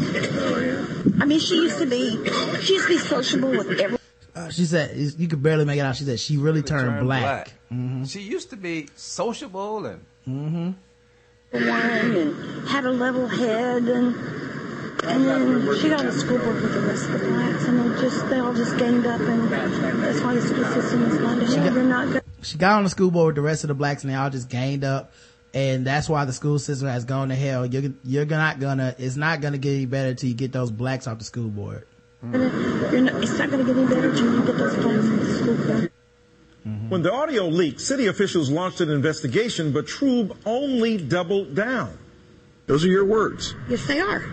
I mean, she used to be, she used to be sociable with everyone. Uh, she said you could barely make it out. She said she really turned, Turned black. black. She used to be sociable and Mm-hmm. and had a level head and and then she got on the school board with the rest of the blacks and they just they all just ganged up and that's why the school system is not they're not good. She got on the school board with the rest of the blacks and they all just ganged up. And that's why the school system has gone to hell. You're, you're not gonna, it's not gonna get any better until you get those blacks off the school board. You're not, it's not going to get any better until you get those blacks in the school board. Mm-hmm. When the audio leaked, city officials launched an investigation, but Trube only doubled down. Those are your words. Yes, they are.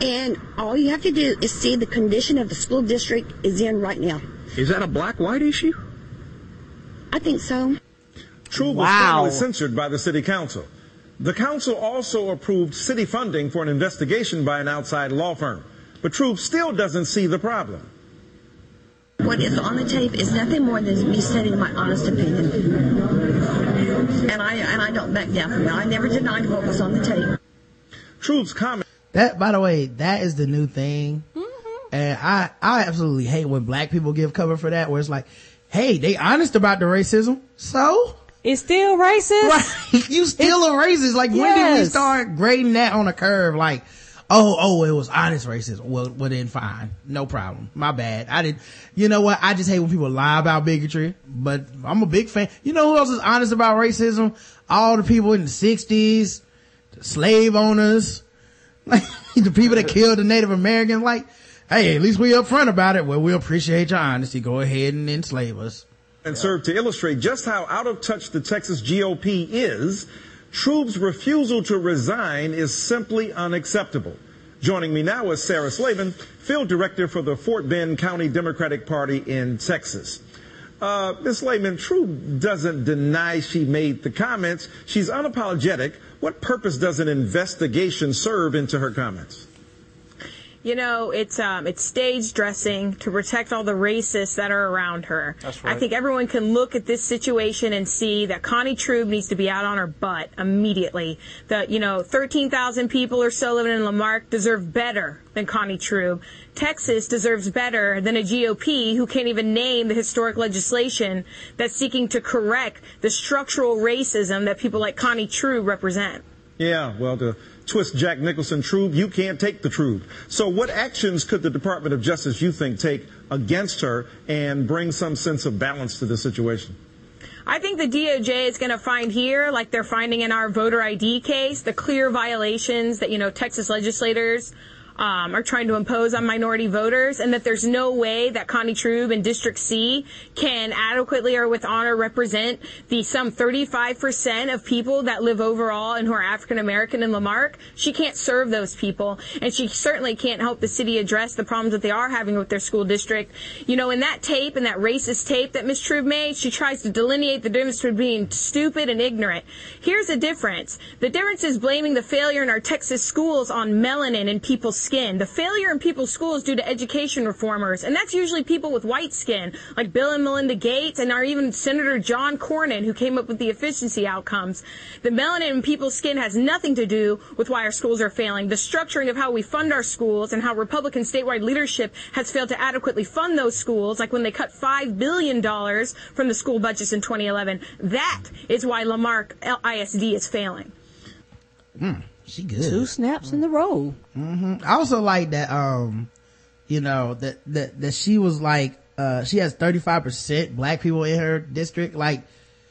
And all you have to do is see the condition of the school district is in right now. Is that a black-white issue? I think so. Trube was finally censored by the city council. The council also approved city funding for an investigation by an outside law firm. But Trube still doesn't see the problem. What is on the tape is nothing more than me stating my honest opinion. And I and I don't back down from that. I never denied what was on the tape. Trube's comment. That, by the way, that is the new thing. Mm-hmm. And I, I absolutely hate when black people give cover for that, where it's like, hey, they honest about the racism. So? It's still racist? Right. you still a racist. Like, when did we start grading that on a curve? Like, oh, oh, it was honest racism. Well, well then fine. No problem. My bad. I did, you know what? I just hate when people lie about bigotry, but I'm a big fan. You know who else is honest about racism? All the people in the sixties, the slave owners, like the people that killed the Native Americans. Like, hey, at least we upfront about it. Well, we appreciate your honesty. Go ahead and enslave us. And served to illustrate just how out of touch the Texas GOP is, Trube's refusal to resign is simply unacceptable. Joining me now is Sarah Slavin, field director for the Fort Bend County Democratic Party in Texas. Uh, Ms. Slavin, Trube doesn't deny she made the comments. She's unapologetic. What purpose does an investigation serve into her comments? You know, it's um, it's stage dressing to protect all the racists that are around her. That's I think everyone can look at this situation and see that Connie Trube needs to be out on her butt immediately. That you know, 13,000 people or so living in La Marque deserve better than Connie Trube. Texas deserves better than a GOP who can't even name the historic legislation that's seeking to correct the structural racism that people like Connie Trube represent. Yeah, well, to twist Jack Nicholson Trube, you can't take the Trube. So what actions could the Department of Justice, you think, take against her and bring some sense of balance to the situation? I think the DOJ is going to find here, like they're finding in our voter ID case, the clear violations that, you know, Texas legislators um, are trying to impose on minority voters, and that there's no way that Connie Trube in District C can adequately or with honor represent the some 35% of people that live overall and who are African American in La Marque. She can't serve those people, and she certainly can't help the city address the problems that they are having with their school district. You know, in that tape, in that racist tape that Ms. Trube made, she tries to delineate the difference between being stupid and ignorant. Here's the difference. The difference is blaming the failure in our Texas schools on melanin in people's skin. The failure in people's schools due to education reformers, and that's usually people with white skin, like Bill and Melinda Gates, and our even Senator John Cornyn, who came up with the efficiency outcomes. The melanin in people's skin has nothing to do with why our schools are failing. The structuring of how we fund our schools and how Republican statewide leadership has failed to adequately fund those schools, like when they cut $5 billion from the school budgets in 2011. That is why La Marque ISD is failing. Mm, she good. Two snaps in the row. hmm I also like that, um, you know, that, that, that she was like, uh, she has 35% black people in her district. Like,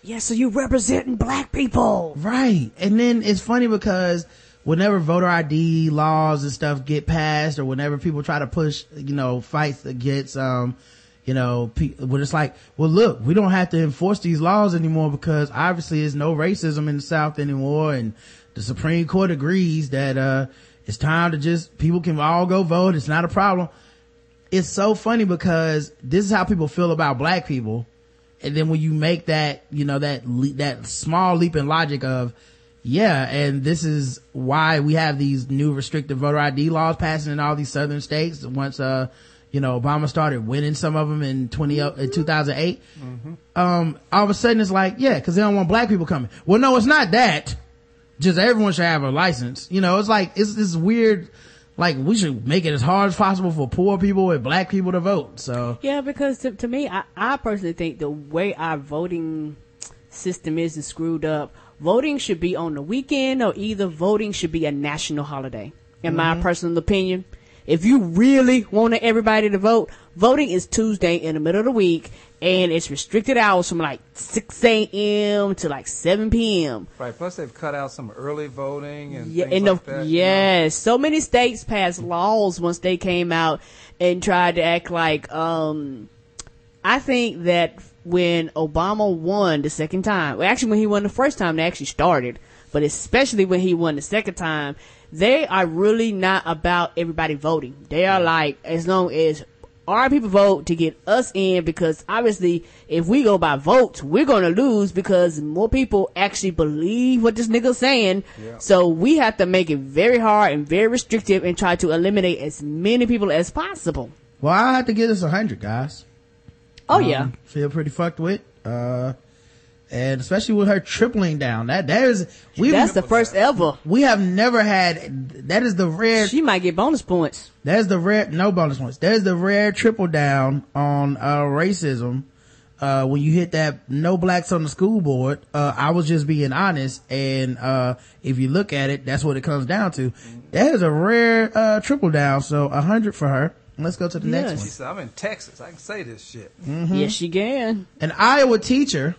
Yeah, so you representing black people. Right. And then it's funny because whenever voter ID laws and stuff get passed or whenever people try to push, you know, fights against, um, you know, pe- when it's like, well, look, we don't have to enforce these laws anymore because obviously there's no racism in the South anymore. And the Supreme Court agrees that, uh, It's time to just, people can all go vote. It's not a problem. It's so funny because this is how people feel about black people. And then when you make that, you know, that, le- that small leap in logic of, yeah, and this is why we have these new restrictive voter ID laws passing in all these southern states once, uh, you know, Obama started winning some of them in 20, uh, in 2008. Um, all of a sudden it's like, yeah, cause they don't want black people coming. Well, no, it's not that. Just everyone should have a license. You know, it's like, it's this weird, like we should make it as hard as possible for poor people and black people to vote. So, Yeah, because to, to me, I, I personally think the way our voting system is is screwed up. Voting should be on the weekend or either voting should be a national holiday. In my Mhm. personal opinion. If you really want everybody to vote, voting is Tuesday in the middle of the week and it's restricted hours from like 6 a.m. to like 7 p.m. Right. Plus, they've cut out some early voting and Yeah, and like the, that. yes, so many states passed laws once they came out and tried to act like. um I think that when Obama won the second time, well, actually when he won the first time, they actually started, but especially when he won the second time, they are really not about everybody voting. They are like, as long as our people vote to get us in because obviously if we go by votes, we're gonna lose because more people actually believe what this nigga's saying. Yeah. So we have to make it very hard and very restrictive and try to eliminate as many people as possible. well, I have to give this a hundred guys. Oh yeah. Feel pretty fucked with. Uh, and especially with her tripling down. That, that is, we That's the first ever. We have never had, that is the rare. She might get bonus points. That's the rare, no bonus points. There's the rare triple down on, uh, racism. Uh, when you hit that no blacks on the school board, uh, I was just being honest. And, uh, if you look at it, that's what it comes down to. That is a rare, uh, triple down. So a hundred for her. Let's go to the next one. She one. said, I'm in Texas. I can say this shit. Mhm. Yes, she can. An Iowa teacher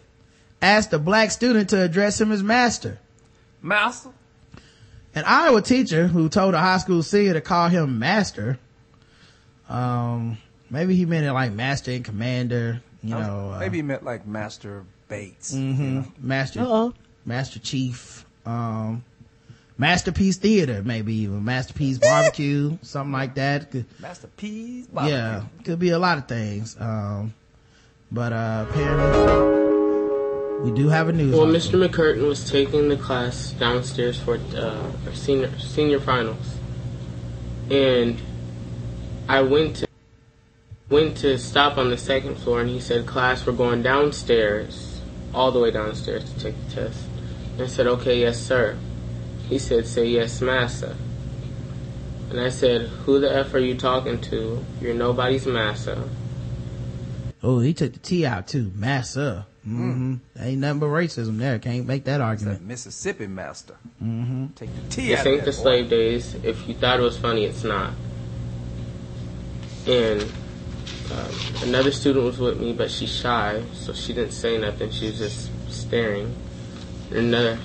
asked a black student to address him as master. Master? An Iowa teacher who told a high school senior to call him master. Um, maybe he meant it like master and commander, you know. uh, Maybe he meant like Master Bates. Mm-hmm, Master, Uh-oh. Master Chief, um, Masterpiece Theater, maybe even Masterpiece Barbecue, something like that. Could- Master P's. yeah, could be a lot of things. Um, but, uh, apparently we do have a news. Well. Mr. McCurtain was taking the class downstairs for uh, senior senior finals, and I went to went to stop on the second floor, and he said, "Class, we're going downstairs, all the way downstairs to take the test." And I said, "Okay, yes, sir." He said, "Say yes, massa." And I said, "Who the f are you talking to? You're nobody's massa." Oh, he took the T out too. Massa. Mm-hmm. Ain't nothing but racism there. Can't make that argument. Mississippi Master. Mm-hmm. Take the T This out of ain't that the boy. slave days. If you thought it was funny, it's not. And um, another student was with me, but she's shy, so she didn't say nothing. She was just staring. And another,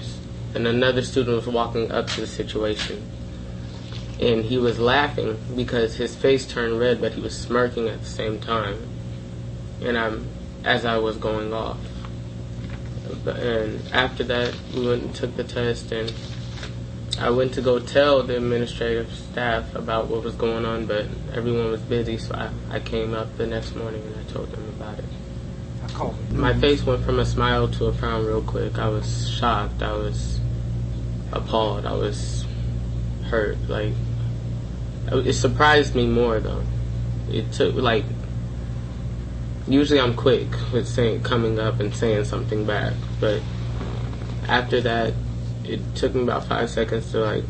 and another student was walking up to the situation, and he was laughing because his face turned red, but he was smirking at the same time. And I'm, as I was going off. And after that, we went and took the test, and I went to go tell the administrative staff about what was going on, but everyone was busy, so I, I came up the next morning and I told them about it. I called it. My face went from a smile to a frown real quick. I was shocked. I was appalled. I was hurt. Like, it surprised me more though. It took like. Usually I'm quick with saying coming up and saying something back, but after that, it took me about five seconds to like.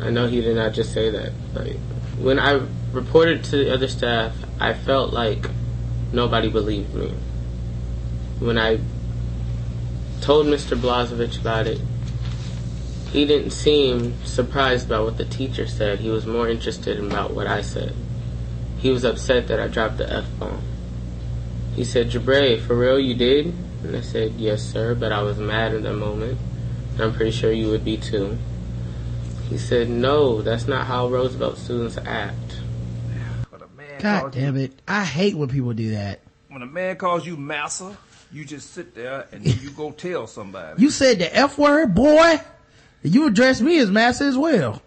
I know he did not just say that. Like when I reported to the other staff, I felt like nobody believed me. When I told Mr. Blazovich about it, he didn't seem surprised about what the teacher said. He was more interested about what I said. He was upset that I dropped the F bomb. He said, Jabre, for real you did? And I said, yes, sir, but I was mad in that moment. And I'm pretty sure you would be too. He said, no, that's not how Roosevelt students act. God damn it. I hate when people do that. When a man calls you massa, you just sit there and you go tell somebody. You said the F word, boy. You addressed me as massa as well.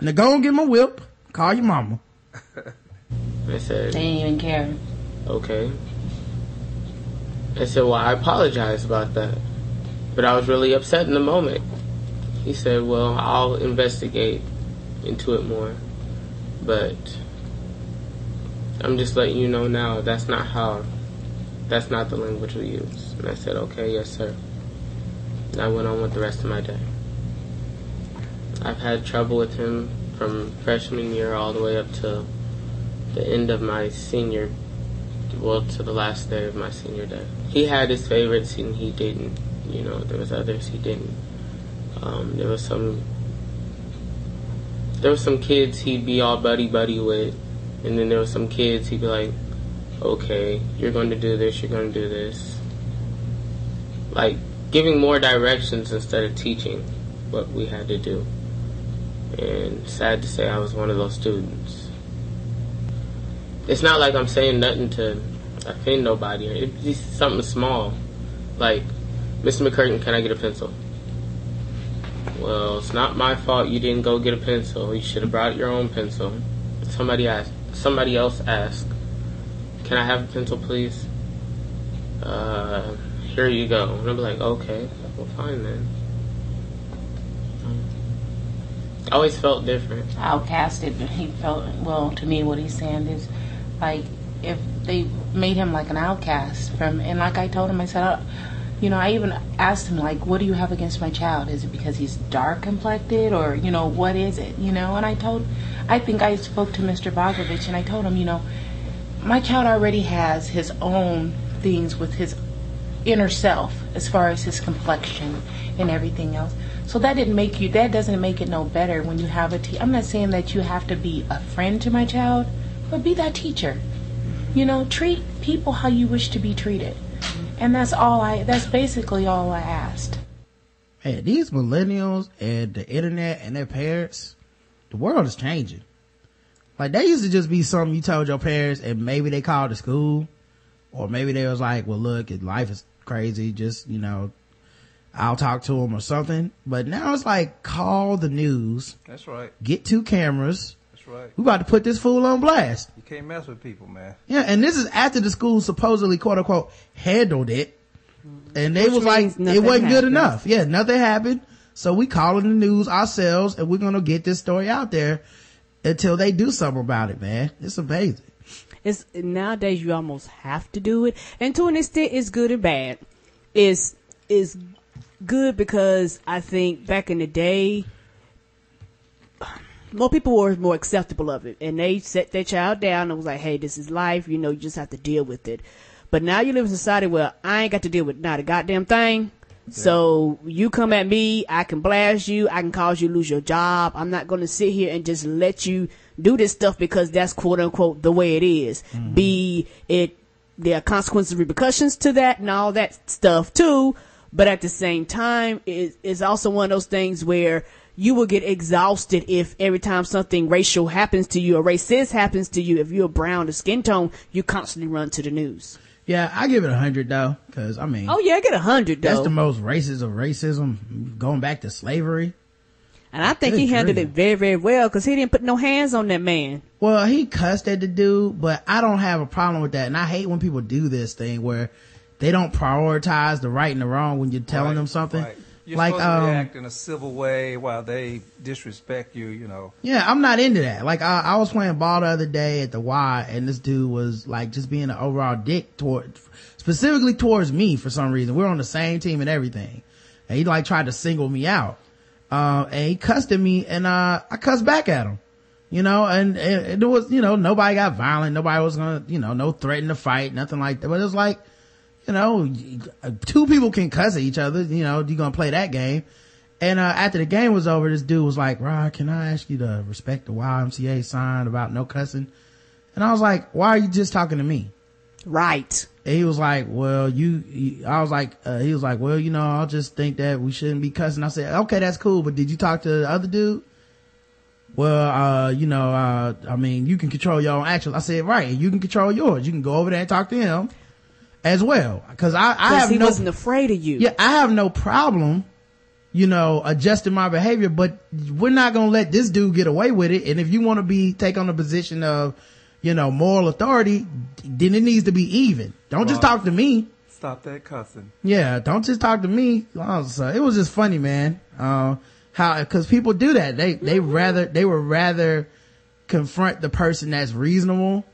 Now go and get my whip. Call your mama. I said, They didn't even care. okay. I said, well, I apologize about that. But I was really upset in the moment. He said, well, I'll investigate into it more. But I'm just letting you know now that's not how, that's not the language we use. And I said, okay, yes, sir. And I went on with the rest of my day. I've had trouble with him from freshman year all the way up to the end of my senior, well, to the last day of my senior day. He had his favorites and he didn't. You know, there was others he didn't. Um, there was some, there was some kids he'd be all buddy buddy with, and then there was some kids he'd be like, okay, you're going to do this, you're going to do this. Like giving more directions instead of teaching what we had to do. And sad to say, I was one of those students. It's not like I'm saying nothing to offend nobody. It's just something small. Like, Mr. McCurtain, can I get a pencil? Well, it's not my fault you didn't go get a pencil. You should have brought your own pencil. Somebody asked. Somebody else asked. Can I have a pencil, please? Uh, here you go. And I'm like, okay, well, fine then. I always felt different. outcasted. He felt well to me. What he's saying is like if they made him like an outcast from, and like I told him, I said, uh, you know, I even asked him like, what do you have against my child? Is it because he's dark complected, or you know, what is it? You know, and I told, I think I spoke to Mr. Bogovich, and I told him, you know, my child already has his own things with his inner self as far as his complexion and everything else. So that didn't make you that doesn't make it no better when you have a te- I'm not saying that you have to be a friend to my child, but be that teacher. You know, treat people how you wish to be treated. And that's all I that's basically all I asked. Hey, these millennials and the internet and their parents, the world is changing. Like they used to just be something you told your parents and maybe they called the school or maybe they was like, well look, life is crazy. Just, you know, I'll talk to them or something. But now it's like call the news, That's right. get two cameras. That's right. We about to put this fool on blast. You can't mess with people, man. Yeah. And this is after the school supposedly quote unquote handled it. Mm-hmm. And they Which was like, it wasn't good enough. Yeah. Nothing happened. So we calling the news ourselves and we're going to get this story out there until they do something about it, man. It's amazing. It's nowadays you almost have to do it, and to an extent, it's good and bad. It's is good because I think back in the day, more people were more acceptable of it, and they set their child down and was like, "Hey, this is life. You know, you just have to deal with it." But now you live in a society where I ain't got to deal with not a goddamn thing. So you come at me, I can blast you, I can cause you to lose your job. I'm not going to sit here and just let you do this stuff because that's quote unquote the way it is. Mm-hmm. Be it there are consequences, repercussions to that, and all that stuff too. But at the same time, it, it's also one of those things where you will get exhausted if every time something racial happens to you or racist happens to you, if you're brown or skin tone, you constantly run to the news. Yeah, I give it a hundred though, cause I mean, Oh yeah, I get a hundred that's the most racist of racism going back to slavery. and I think he Good handled grief. it very, very well because he didn't put no hands on that man. Well, he cussed at the dude, but I don't have a problem with that. And I hate when people do this thing where they don't prioritize the right and the wrong when you're telling Right, them something. right. You're like, supposed to um, react in a civil way while they disrespect you, you know. Yeah, I'm not into that. Like I, I was playing ball the other day at the Y and this dude was like just being an overall dick toward, specifically towards me for some reason. We're on the same team and everything. And he like tried to single me out. Uh, and he cussed at me and, uh, I cussed back at him. You know, and, and it was, you know, nobody got violent. Nobody was gonna, you know, no threaten to fight, nothing like that. But it was like, you know, two people can cuss at each other. You know, you gonna play that game. And uh, after the game was over, this dude was like, Rod, can I ask you to respect the YMCA sign about no cussing? And I was like, why are you just talking to me? Right. And he was like, well, you, you I was like, uh, he was like, well, you know, I'll just think that we shouldn't be cussing. I said, okay, that's cool. But did you talk to the other dude? Well, uh, you know, uh, I mean, you can control your own actions. I said, right. You can control yours. You can go over there and talk to him as well. Cause I, I 'Cause have he no, wasn't afraid of you. yeah, I have no problem you know, adjusting my behavior, but we're not going to let this dude get away with it. And if you want to be, take on the position of, you know, moral authority, then it needs to be even. Don't just talk to me. Stop that cussing. Yeah, don't just talk to me. Was, uh, it was just funny, man. Uh, how, cause people do that. They, they rather, they would rather confront the person that's reasonable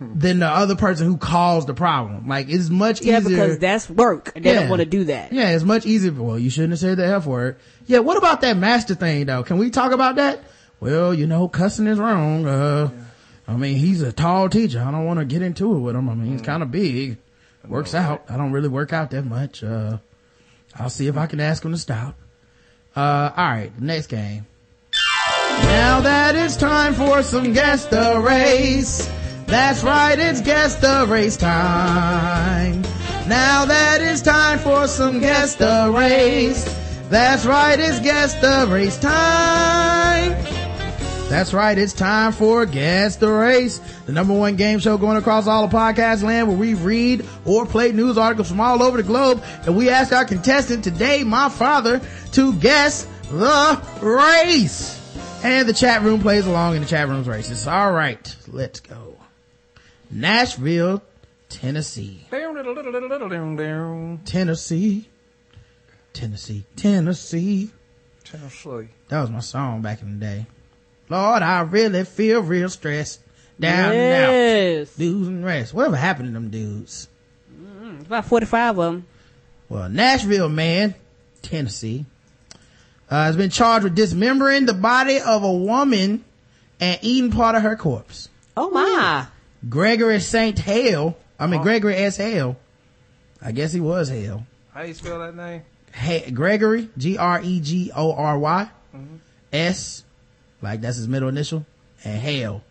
than the other person who caused the problem. Like, it's much Yeah, easier. because that's work. and They Yeah. don't want to do that. Yeah, it's much easier. Well, you shouldn't have said the F word. Yeah, what about that master thing though? Can we talk about that? Well, you know, cussing is wrong. Uh, I mean, he's a tall teacher. I don't want to get into it with him. I mean, he's kind of big. Works out. I don't really work out that much. Uh, I'll see if I can ask him to stop. Uh, all right, next game. Now that it's time for some guess the race. That's right, it's guess the race time. Now that it's time for some guess the race. That's right, it's guess the race time. That's right, it's time for Guess the Race, the number one game show going across all of podcast land where we read or play news articles from all over the globe. And we ask our contestant today, my father, to guess the race. And the chat room plays along in the chat room's races. All right, let's go. Nashville, Tennessee. Tennessee. Tennessee. Tennessee. Tennessee. That was my song back in the day. Lord, I really feel real stressed. Down Yes. and out. Losing rest. Whatever happened to them dudes? Mm, About 45 of them. Well, Nashville man, Tennessee, uh, has been charged with dismembering the body of a woman and eating part of her corpse. Oh my. Gregory Saint Hale, I mean Gregory S. Hale. I guess he was Hale. How do you spell that name? Ha- Gregory, G-R-E-G-O-R-Y, mm-hmm. S, like that's his middle initial, and Hale,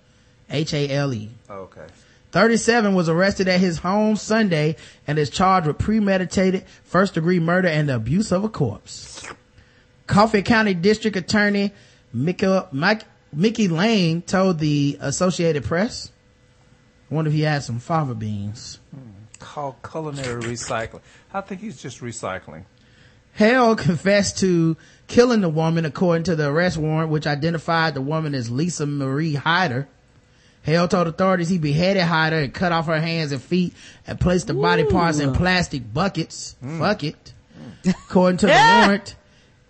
H-A-L-E. Oh, okay. 37 was arrested at his home Sunday and is charged with premeditated first degree murder and the abuse of a corpse. Coffee County District Attorney Mickey, Mike, Mickey Lane told the Associated Press, I wonder if he had some fava beans. Hmm. Called culinary recycling. I think he's just recycling. Hale confessed to killing the woman according to the arrest warrant, which identified the woman as Lisa Marie Hyder. Hale told authorities he beheaded Hyder and cut off her hands and feet and placed the body parts in plastic buckets. Hmm. Fuck it. Hmm. According to the warrant,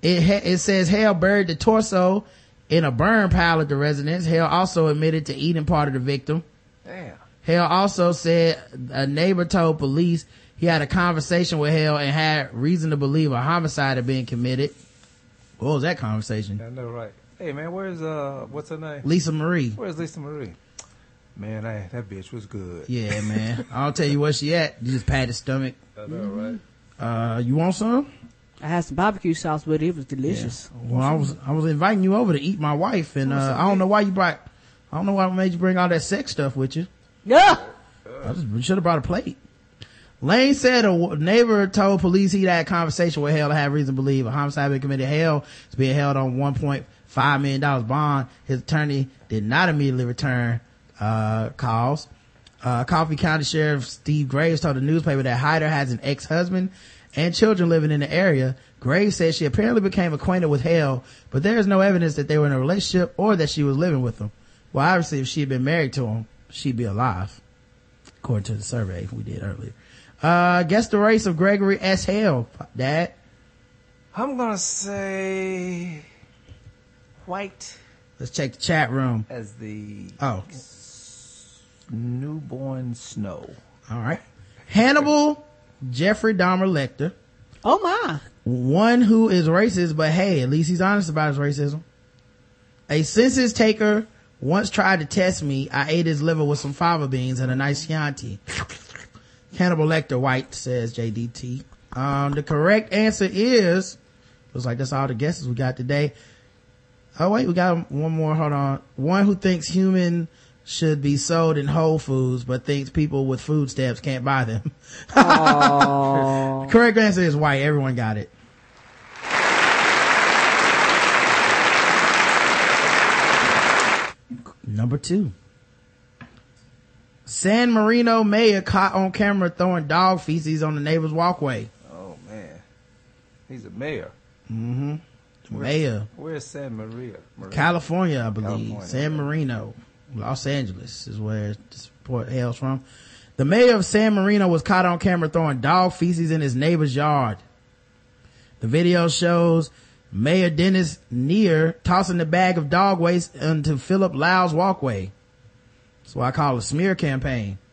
it, ha- it says Hale buried the torso in a burn pile at the residence. Hale also admitted to eating part of the victim. Damn. Hale also said a neighbor told police he had a conversation with Hale and had reason to believe a homicide had been committed. What was that conversation? I know, right? Hey, man, where's uh, what's her name? Lisa Marie. Where's Lisa Marie? Man, I, that bitch was good. Yeah, man. I'll tell you where she at. You just pat his stomach. I know, right? Uh, you want some? I had some barbecue sauce with it. It was delicious. Well, I was, I was inviting you over to eat my wife and, uh, I don't know why you brought, I don't know why I made you bring all that sex stuff with you. Yeah. Just should have brought a plate. Lane said a neighbor told police he had a conversation with Hale to have reason to believe a homicide been committed. Hale is being held on $1.5 million bond. His attorney did not immediately return, uh, calls. Uh, Coffee County Sheriff Steve Graves told the newspaper that Hyder has an ex-husband and children living in the area. Graves said she apparently became acquainted with Hale, but there is no evidence that they were in a relationship or that she was living with him. Well, obviously, if she had been married to him, she'd be alive, according to the survey we did earlier. Uh, guess the race of Gregory S. Hale, Dad. I'm gonna say white Let's check the chat room. as the Oh, newborn snow. all right. Hannibal Jeffrey Dahmer Lecter. Oh my. One who is racist, but hey, at least he's honest about his racism. A census taker once tried to test me. I ate his liver with some fava beans and a nice Chianti. Hannibal Lecter White says JDT. Um, the correct answer is, looks like that's all the guesses we got today. Oh wait, we got one more. Hold on. One who thinks human should be sold in Whole Foods, but thinks people with food stamps can't buy them. correct answer is white. Everyone got it. Number two. San Marino mayor caught on camera throwing dog feces on the neighbor's walkway. Oh man, he's a mayor. Mm-hmm. The Where- mayor, Where's San Maria? Maria? California, I believe. California. San Marino, Los Angeles is where this report hails from. The mayor of San Marino was caught on camera throwing dog feces in his neighbor's yard. The video shows Mayor Dennis Kneier tossing the bag of dog waste into Philip Lau's walkway. That's what I call a smear campaign.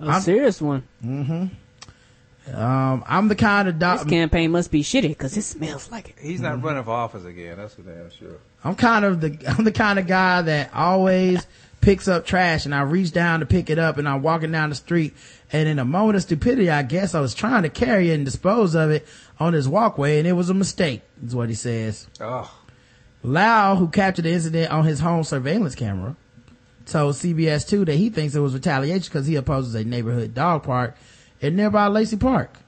A serious one. Mm-hmm. Um, I'm the kind of dog. This campaign must be shitty because it smells like it. He's not running for office again. That's for damn sure. I'm kind of the I'm the kind of guy that always picks up trash and I reach down to pick it up and I'm walking down the street and in a moment of stupidity I guess I was trying to carry it and dispose of it on his walkway and it was a mistake is what he says. Oh. Lau, who captured the incident on his home surveillance camera, told CBS 2 that he thinks it was retaliation because he opposes a neighborhood dog park in nearby Lacey Park.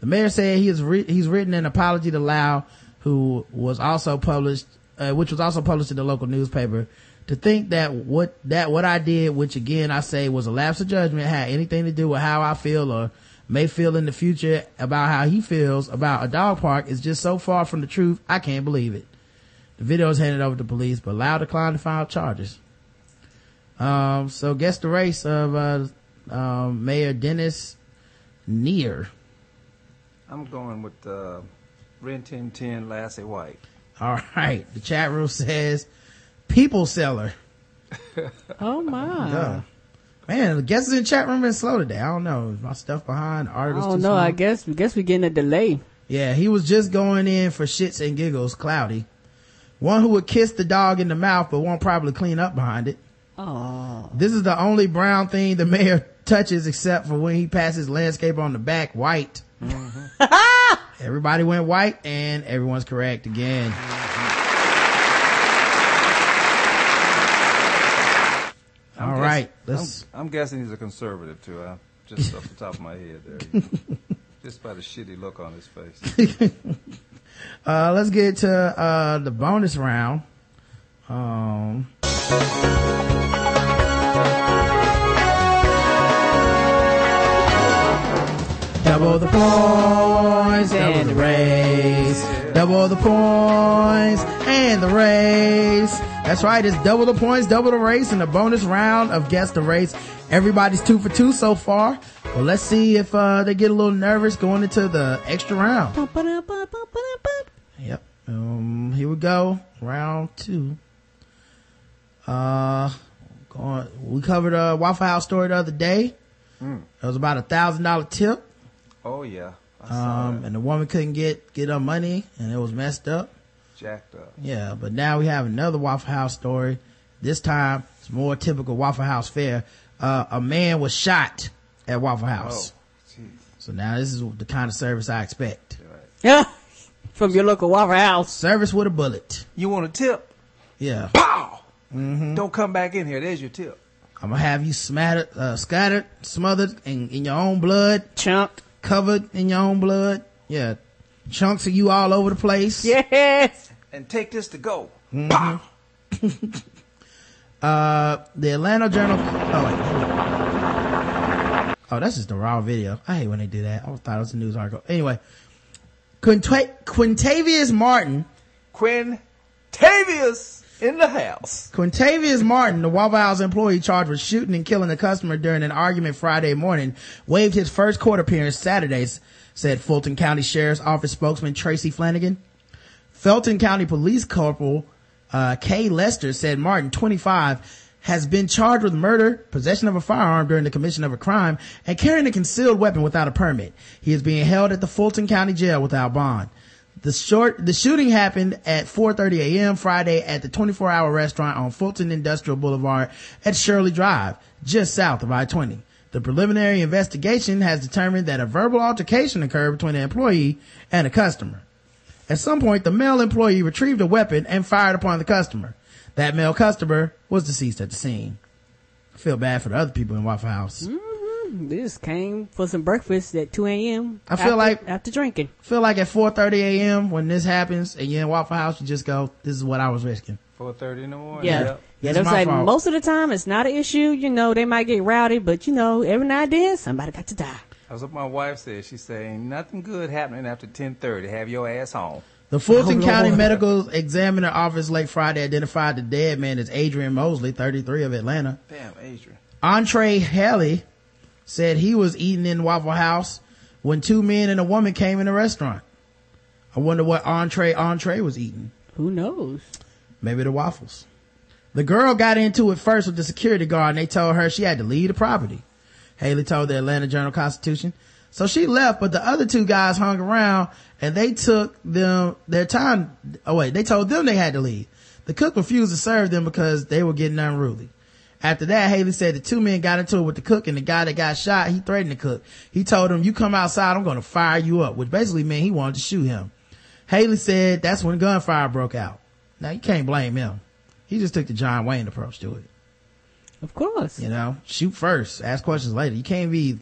The mayor said he has re- he's written an apology to Lau, who was also published, uh, which was also published in the local newspaper, to think that what that what I did, which again I say was a lapse of judgment, had anything to do with how I feel or may feel in the future about how he feels about a dog park is just so far from the truth. I can't believe it. The video is handed over to police, but Lau declined to file charges. Um, so guess the race of uh, um, Mayor Dennis Kneier. I'm going with uh, Ren Tin Tin Lassie White. All right. The chat room says people seller. Oh my. Yeah. Man, the guesses in the chat room been slow today. I don't know. Is my stuff behind? The I don't know. slow? I guess, I guess we're getting a delay. Yeah, he was just going in for shits and giggles, cloudy. One who would kiss the dog in the mouth but won't probably clean up behind it. Oh. This is the only brown thing the mayor touches except for when he passes landscape on the back, white. Mm-hmm. Everybody went white and everyone's correct again. I'm All guess- right, let's- I'm, I'm guessing he's a conservative too. Uh, just off the top of my head there. just by the shitty look on his face. Uh, let's get to, uh, the bonus round. Um, double the points and the race. Double the points and the race. That's right. It's double the points, double the race in the bonus round of guess the race. Everybody's two for two so far. Well, let's see if, uh, they get a little nervous going into the extra round. Yep. Um, here we go. Round two. Uh, going, we covered a Waffle House story the other day. Mm. It was about a thousand dollar tip. Oh yeah, Um, and the woman couldn't get, get her money and it was messed up. Jacked up. Yeah, but now we have another Waffle House story. This time it's more typical Waffle House fare. Uh, a man was shot at Waffle House. Oh, So now this is the kind of service I expect. Yeah. From your local Waffle House. Service with a bullet. You want a tip? Yeah. Pow! Mm-hmm. Don't come back in here. There's your tip. I'm gonna have you smattered, uh, scattered, smothered in, in your own blood. Chunked. Covered in your own blood. Yeah. Chunks of you all over the place. Yes. And take this to go. Mhm. uh, the Atlanta Journal. Oh, wait. Oh, that's just the raw video. I hate when they do that. I thought it was a news article. Anyway, Quinta- Quintavious Martin. Quintavious in the house. Quintavious Martin, the Waffle House employee charged with shooting and killing a customer during an argument Friday morning, waived his first court appearance Saturday, said Fulton County Sheriff's Office spokesman Tracy Flanagan. Fulton County Police Corporal uh, Kay Lester said Martin, 25, has been charged with murder, possession of a firearm during the commission of a crime, and carrying a concealed weapon without a permit. He is being held at the Fulton County Jail without bond. The short, the shooting happened at 4.30 a.m. Friday at the 24-hour restaurant on Fulton Industrial Boulevard at Shirley Drive, just south of I-20. The preliminary investigation has determined that a verbal altercation occurred between an employee and a customer. At some point, the male employee retrieved a weapon and fired upon the customer. That male customer was deceased at the scene. I feel bad for the other people in Waffle House. Mm-hmm. This came for some breakfast at 2 a.m. I feel after- like- after drinking. feel like at 4.30 a.m. when this happens and you're in Waffle House, you just go, this is what I was risking. 4:30 in the morning. Yeah. Yep. Yeah, It's it like fault. most of the time it's not an issue. You know, they might get rowdy, but you know, every now and then somebody got to die. That's what my wife says. She said, ain't nothing good happening after 1030. Have your ass home. The Fulton Oh, County Lord. Medical Examiner Office late Friday identified the dead man as Adrian Mosley, 33 of Atlanta. Damn, Adrian. Entree Haley said he was eating in Waffle House when two men and a woman came in the restaurant. I wonder what entree entree was eating. Who knows? Maybe the waffles. The girl got into it first with the security guard and they told her she had to leave the property. Haley told the Atlanta Journal Constitution. So she left, but the other two guys hung around and they took them their time. Oh wait, they told them they had to leave. The cook refused to serve them because they were getting unruly. After that, Haley said the two men got into it with the cook and the guy that got shot, he threatened the cook. He told him, you come outside, I'm going to fire you up, which basically meant he wanted to shoot him. Haley said that's when gunfire broke out. Now you can't blame him. He just took the John Wayne approach to it. Of course. You know, shoot first, ask questions later. You can't be,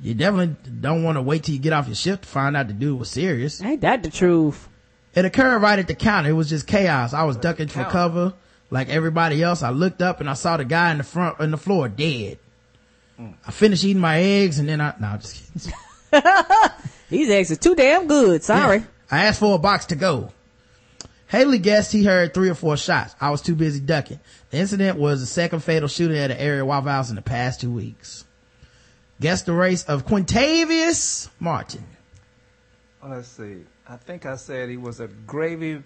you definitely don't want to wait till you get off your shift to find out the dude was serious. Ain't that the truth? It occurred right at the counter. It was just chaos. I was ducking for cover like everybody else. I looked up and I saw the guy in the front, in the floor dead. I finished eating my eggs and then I, no, just kidding. These eggs are too damn good. Sorry. Yeah. I asked for a box to go. Haley guessed he heard three or four shots. I was too busy ducking. The incident was the second fatal shooting at an area Waffle House in the past two weeks. Guess the race of Quintavious Martin. Oh, let's see. I think I said he was a gravy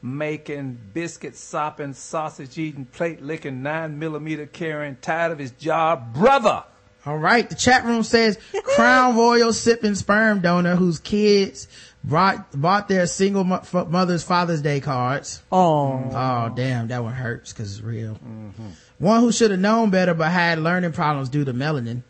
making, biscuit sopping, sausage eating, plate licking, nine millimeter carrying, tired of his job brother. All right. The chat room says Crown Royal sipping sperm donor whose kids brought, bought their single mo- mother's Father's Day cards. Oh. Oh, damn. That one hurts because it's real. One who should have known better but had learning problems due to melanin.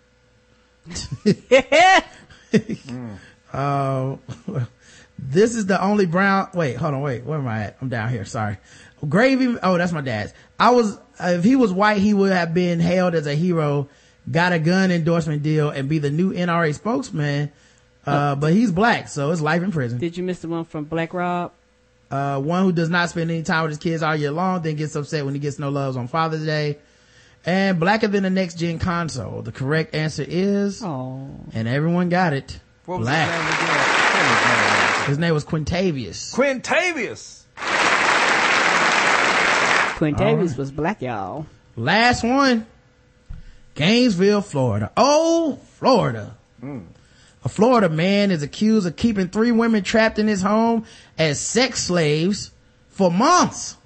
Uh, this is the only brown. Wait, hold on. Wait, where am I at? I'm down here. Sorry. Gravy. Oh, that's my dad's. I was, if he was white, he would have been hailed as a hero, got a gun endorsement deal and be the new NRA spokesman. Uh, but he's black, so it's life in prison. Did you miss the one from Black Rob? Uh, one who does not spend any time with his kids all year long, then gets upset when he gets no loves on Father's Day. And blacker than the next gen console. The correct answer is, and everyone got it. What was black. his name again? His name. His name was Quintavious. Quintavious. Quintavious was black, y'all. Last one. Gainesville, Florida. Oh, Florida. A Florida man is accused of keeping three women trapped in his home as sex slaves for months.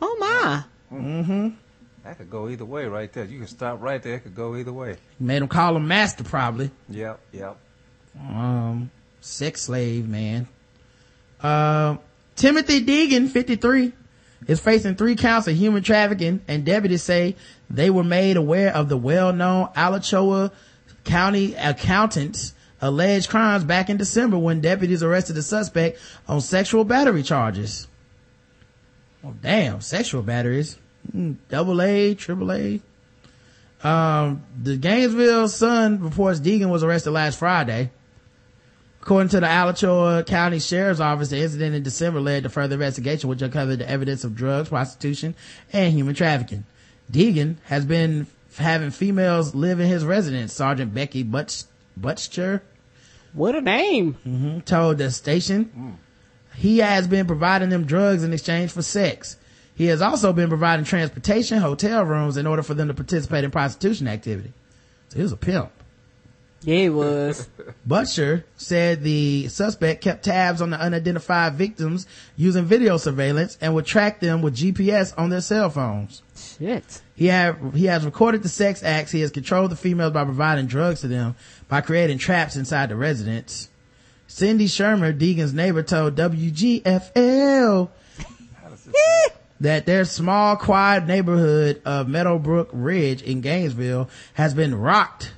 Oh my. Mm-hmm. That could go either way right there. You can stop right there. It could go either way. Made him call him master probably. Yep, yep. Um, sex slave, man. Uh, Timothy Deegan, 53, is facing three counts of human trafficking and deputies say they were made aware of the well-known Alachua County accountant's alleged crimes back in December when deputies arrested the suspect on sexual battery charges. Oh, damn, sexual batteries. Mm, double A, triple A. Um, the Gainesville Sun reports Deegan was arrested last Friday. According to the Alachua County Sheriff's Office, the incident in December led to further investigation, which uncovered the evidence of drugs, prostitution, and human trafficking. Deegan has been having females live in his residence. Sergeant Becky Butch, Butcher. What a name. hmm told the station he has been providing them drugs in exchange for sex. He has also been providing transportation, hotel rooms in order for them to participate in prostitution activity. So he was a pimp. Yeah, it was. Butcher said the suspect kept tabs on the unidentified victims using video surveillance and would track them with GPS on their cell phones. Shit. He had, he has recorded the sex acts. He has controlled the females by providing drugs to them by creating traps inside the residence. Cindy Shermer, Deegan's neighbor, told WGFL that their small, quiet neighborhood of Meadowbrook Ridge in Gainesville has been rocked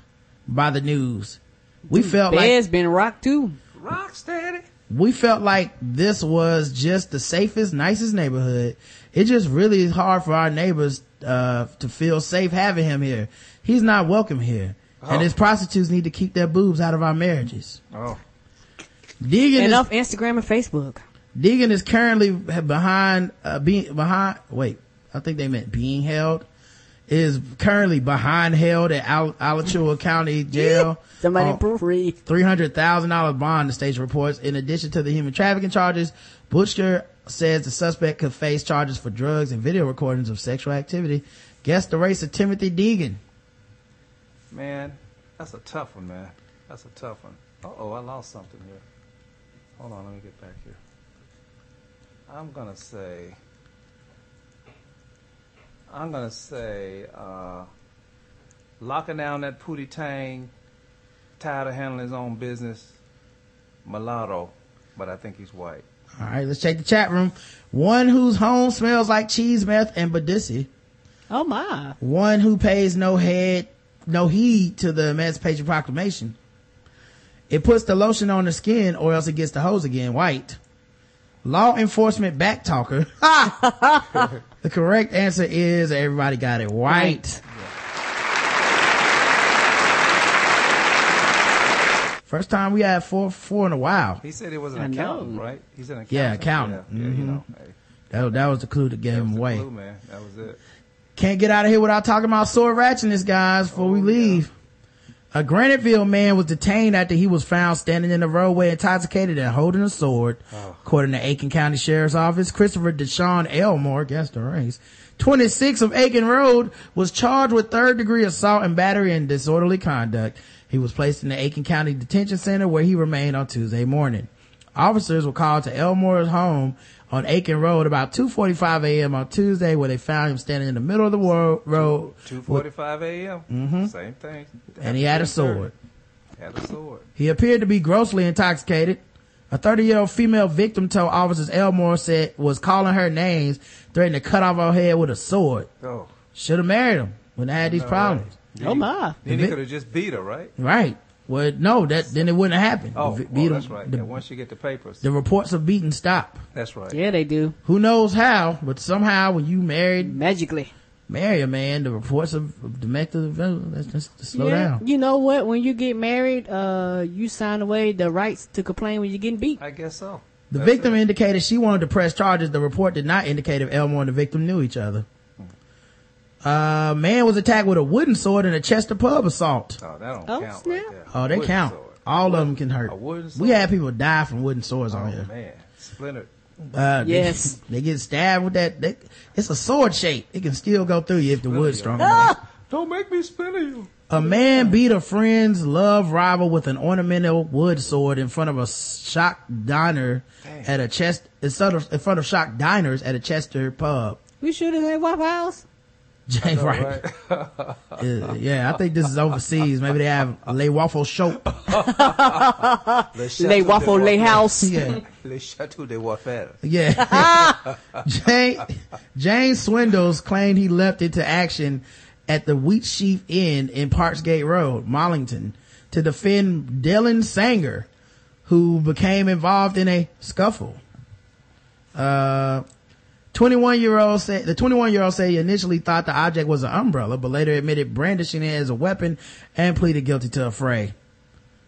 by the news. We felt like Bed's been rocked too. Rock steady. we felt like this was just the safest, nicest neighborhood. It just really is hard for our neighbors uh, to feel safe having him here. He's not welcome here, and his prostitutes need to keep their boobs out of our marriages. Oh. Deegan and is, off Instagram and Facebook. Deegan is currently behind uh, being behind. Wait, I think they meant being held is currently behind held at Al- Alachua County Jail. Somebody on proofread. $300,000 bond, the station reports. In addition to the human trafficking charges, Butcher says the suspect could face charges for drugs and video recordings of sexual activity. Guess the race of Timothy Deegan. Man, that's a tough one, man. That's a tough one. Uh oh, I lost something here. Hold on, let me get back here. I'm gonna say. I'm gonna say, uh, locking down that Pootie Tang, tired of handling his own business, mulatto, but I think he's white. All right, let's check the chat room. One whose home smells like cheese, meth, and badissi. Oh my. One who pays no head, no heed to the Emancipation Proclamation. It puts the lotion on the skin or else it gets the hose again white. Law enforcement backtalker. Ha! the correct answer is everybody got it white. First time we had four four in a while. He said it was an I know. accountant, right? He's an accountant. Yeah, accountant. Yeah, yeah, you Mhm. know. Hey, That, that was the clue that gave him away. clue, man. That was it. Can't get out of here without talking about sword ratchetness, guys, before we leave. A Graniteville man was detained after he was found standing in the roadway intoxicated and holding a sword. Oh. According to Aiken County Sheriff's Office, Christopher Deshaun Elmore, guess the race, 26 of Aiken Road, was charged with third degree assault and battery and disorderly conduct. He was placed in the Aiken County Detention Center where he remained on Tuesday morning. Officers were called to Elmore's home on Aiken Road about 2.45 a.m. on Tuesday where they found him standing in the middle of the wo- road. Two with- forty-five a.m. Mhm. Same thing. and he had a sword. Had a sword. He appeared to be grossly intoxicated. A 30 year old female victim told officers Elmore said was calling her names, threatening to cut off her head with a sword. Oh. Should have married him when they had these know, problems. right? Oh, my. Then he could have just beat her, right? Right. Well, no, that then it wouldn't have happened. Oh, The- oh, that's right. The, yeah, once you get the papers. the reports of beating stop. That's right. Yeah, they do. Who knows how, but somehow when you married magically marry a man, the reports of, of domestic violence that's just to slow yeah. down. You know what? When you get married, uh, you sign away the rights to complain when you're getting beat. I guess so. The victim indicated she wanted to press charges. The report did not indicate if Elmore and the victim knew each other. Uh, man was attacked with a wooden sword in a Chester pub assault. Oh, that don't Oh, count snap. right there. Oh, they count. sword. All of them can hurt. A wooden We had people die from wooden swords Oh on here. man, splintered. Uh, Yes. They, get stabbed with that. They, it's a sword shape. It can still go through you if the wood's strong enough. Ah! Don't make me splinter you. A man beat a friend's love rival with an ornamental wood sword in front of a shock diner at a chest, instead of, in front of shock diners at a Chester pub. We should have at Waffle House. Jay, right. Uh, yeah, I think this is overseas. Maybe they have Le Waffle Shop. Les Waffle Les House. Yeah. Les Chateau de Waffle. Yeah. Jane, James Swindles claimed he leapt into action at the Wheat Sheaf Inn in Parksgate Road, Mollington, to defend Dylan Sanger, who became involved in a scuffle. Uh, 21 year old said, the 21 year old said he initially thought the object was an umbrella, but later admitted brandishing it as a weapon and pleaded guilty to affray.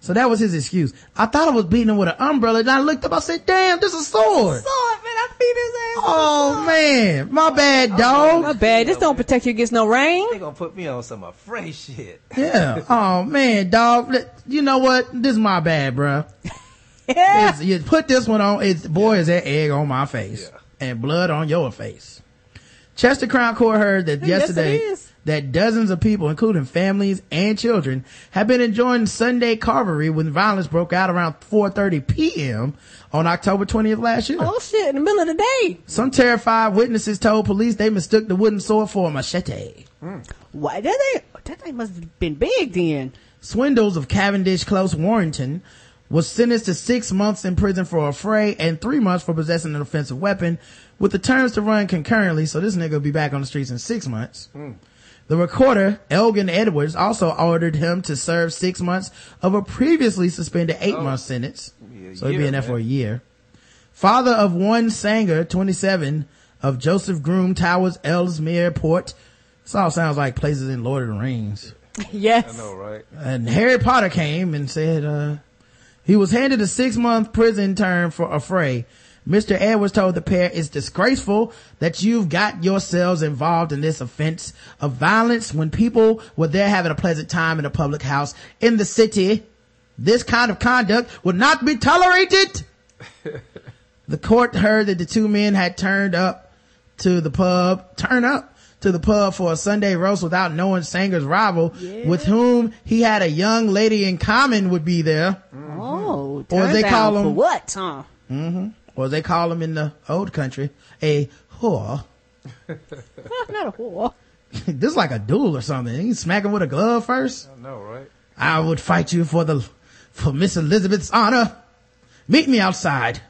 So that was his excuse. I thought I was beating him with an umbrella, and I looked up, I said, damn, this is a sword. Sword, man, I beat his ass. Oh man, my bad, oh, dog. My bad. This don't protect you against no rain. They gonna put me on some afraid shit. Yeah. Oh man, dog. You know what? This is my bad, bruh. It's- you put this one on. It's boy, is that egg on my face and blood on your face. Chester Crown Court heard that yesterday is. that dozens of people, including families and children, have been enjoying Sunday carvery when violence broke out around 4:30 p.m. on October 20th last year. Oh shit! In the middle of the day. Some terrified witnesses told police they mistook the wooden sword for a machete. Hmm. Why did they? That thing must have been big then. Swindles of Cavendish Close, Warrington, was sentenced to six months in prison for affray and three months for possessing an offensive weapon, with the terms to run concurrently. So this nigga will be back on the streets in six months. The recorder, Elgan Edwards, also ordered him to serve six months of a previously suspended eight month sentence. a So he'd be in there man. for a year. Father of one Sanger, 27, of Joseph Groome Towers, Ellesmere Port. This all sounds like places in Lord of the Rings. yes. I know, right? And Harry Potter came and said, uh, he was handed a six month prison term for affray Mr. Edwards told the pair it's disgraceful that you've got yourselves involved in this offense of violence when people were there having a pleasant time in a public house in the city. This kind of conduct would not be tolerated. the court heard that the two men had turned up to the pub, turn up to the pub for a Sunday roast without knowing Sanger's rival, with whom he had a young lady in common would be there. Oh, Or they call him what? Huh? hmm Or they call him in the old country, a whore. Not a whore. this is like a duel or something. You smack him with a glove first. I know, right? I would fight you for the, for Miss Elizabeth's honor. Meet me outside.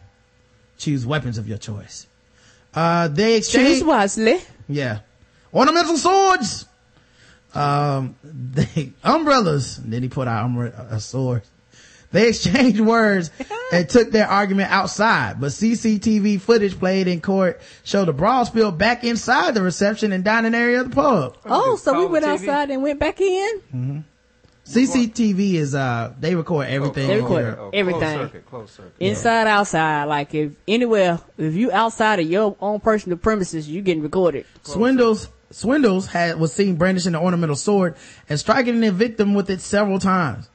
Choose weapons of your choice. Uh, they exchange. Choose wisely. Yeah. Ornamental swords. Um, they, umbrellas. And then he put out umbre- a sword. They exchanged words and took their argument outside, but CCTV footage played in court showed the brawl spilled back inside the reception and dining area of the pub. Oh, so we went TV? outside and went back in. hmm CCTV is, uh, they record everything. They record here. everything. closed circuit. Inside, outside. Like if anywhere, if you outside of your own personal premises, you getting recorded. Swindles Swindles had was seen brandishing the ornamental sword and striking the victim with it several times.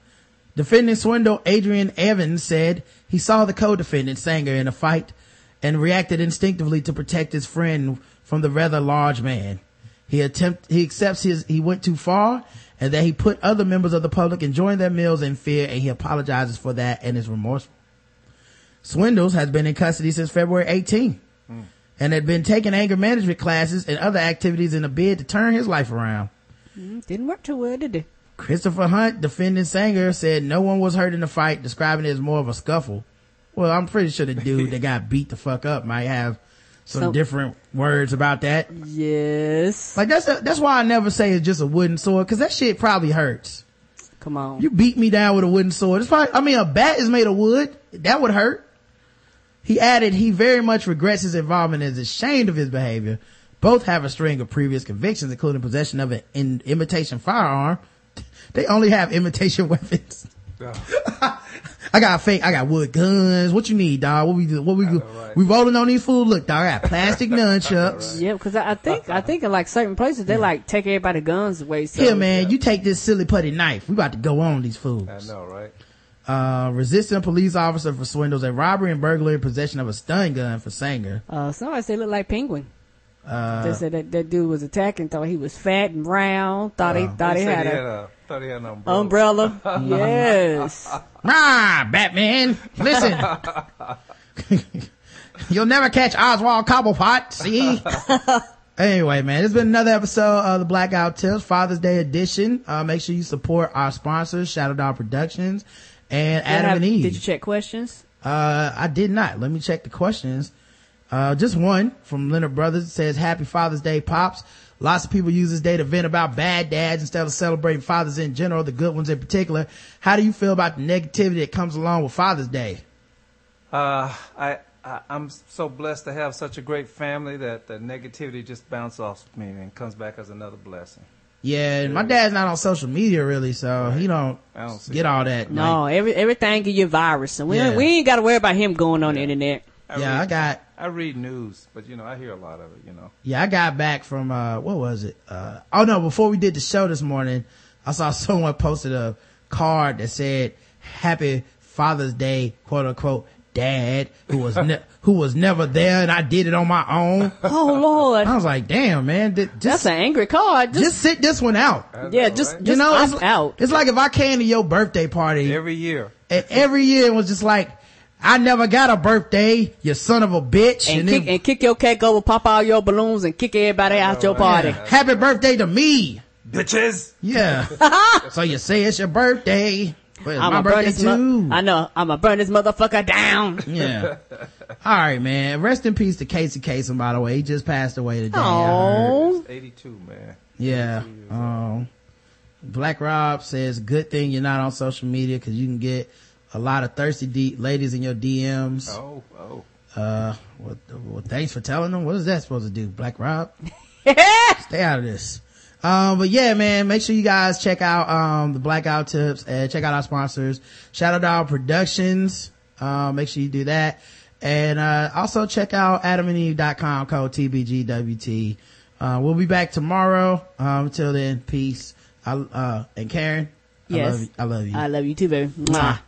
Defendant Swindle Adrian Evans said he saw the co-defendant Sanger in a fight and reacted instinctively to protect his friend from the rather large man. He attempt he accepts his he went too far and that he put other members of the public enjoying their meals in fear and he apologizes for that and is remorseful. Swindles has been in custody since February 18 hmm. And had been taking anger management classes and other activities in a bid to turn his life around. Mm, Didn't work too well, did it? Christopher Hunt, defending Sanger, said no one was hurt in the fight, describing it as more of a scuffle. Well, I'm pretty sure the dude that got beat the fuck up might have some So- different words about that. Yes. Like that's that's why I never say it's just a wooden sword because that shit probably hurts. Come on. You beat me down with a wooden sword. It's probably, I mean, a bat is made of wood. That would hurt. He added he very much regrets his involvement and is ashamed of his behavior. Both have a string of previous convictions, including possession of an in, imitation firearm. They only have imitation weapons. I got fake, I got wood guns. What you need, dog? What we do? What we do? We rolling on these fools. Look, dog, I got plastic nunchucks. Yeah, because I, I think I think in like certain places they like take everybody guns away. So. Here, man, you take this silly putty knife. We about to go on these fools. I know, right? Uh, resisting a police officer for swindles, a robbery and burglary in possession of a stun gun for Sanger. Uh, somebody said look like penguin. Uh, they said that, that dude was attacking, thought he was fat and round, thought he thought he said had, he a, had a thought he had an umbrella. umbrella. yes. Ah, Batman, listen. You'll never catch Oswald Cobblepot, see? anyway, man, it's been another episode of the Blackout Tips Father's Day edition. Uh, make sure you support our sponsors, Shadow Dog Productions and Did Adam have- and Eve. Did you check questions? Uh, I did not. Let me check the questions. Uh, just one from Leonard Brothers says, Happy Father's Day, Pops. Lots of people use this day to vent about bad dads instead of celebrating fathers in general, the good ones in particular. How do you feel about the negativity that comes along with Father's Day? Uh, I, I I'm so blessed to have such a great family that the negativity just bounces off me and comes back as another blessing. Yeah, and my dad's not on social media really, so he don't, don't see get all that. No, every everything give you a virus, and we Yeah. we ain't got to worry about him going on the internet. Yeah, I got I read news, but you know I hear a lot of it. You know. Yeah, I got back from uh what was it? Uh oh no, before we did the show this morning, I saw someone posted a card that said Happy Father's Day, quote unquote, dad, who was ne- who was never there and I did it on my own. Oh Lord. I was like, damn man, th- That's just an angry card. Just, just sit this one out. yeah, just just you know, opt it's, out. it's like if I came to your birthday party Every year. and every year it was just like, I never got a birthday, you son of a bitch. And, then- kick, and kick your cake over, pop all your balloons, and kick everybody out your party. Yeah. Happy birthday to me. Bitches. Yeah. so you say it's your birthday. But it's I'm my a burn birthday this mo- I know. I'm a burn this motherfucker down. yeah. All right, man. Rest in peace to Casey Kasem, by the way. He just passed away today. I heard. Oh, 82, man. Yeah. Um, Black Rob says, good thing you're not on social media because you can get a lot of thirsty D- ladies in your DMs. Oh, oh. Uh, well, well, thanks for telling them. What is that supposed to do? Black Rob? Stay out of this. Um, but yeah, man, make sure you guys check out, um, the blackout tips and check out our sponsors, Shadow Dog Productions. Uh, make sure you do that. And, uh, also check out adamandeve.com code TBGWT. Uh, we'll be back tomorrow. Um, until then, peace. I, uh, and Karen, I Yes. love you. I love you. I love you too, baby. Mwah.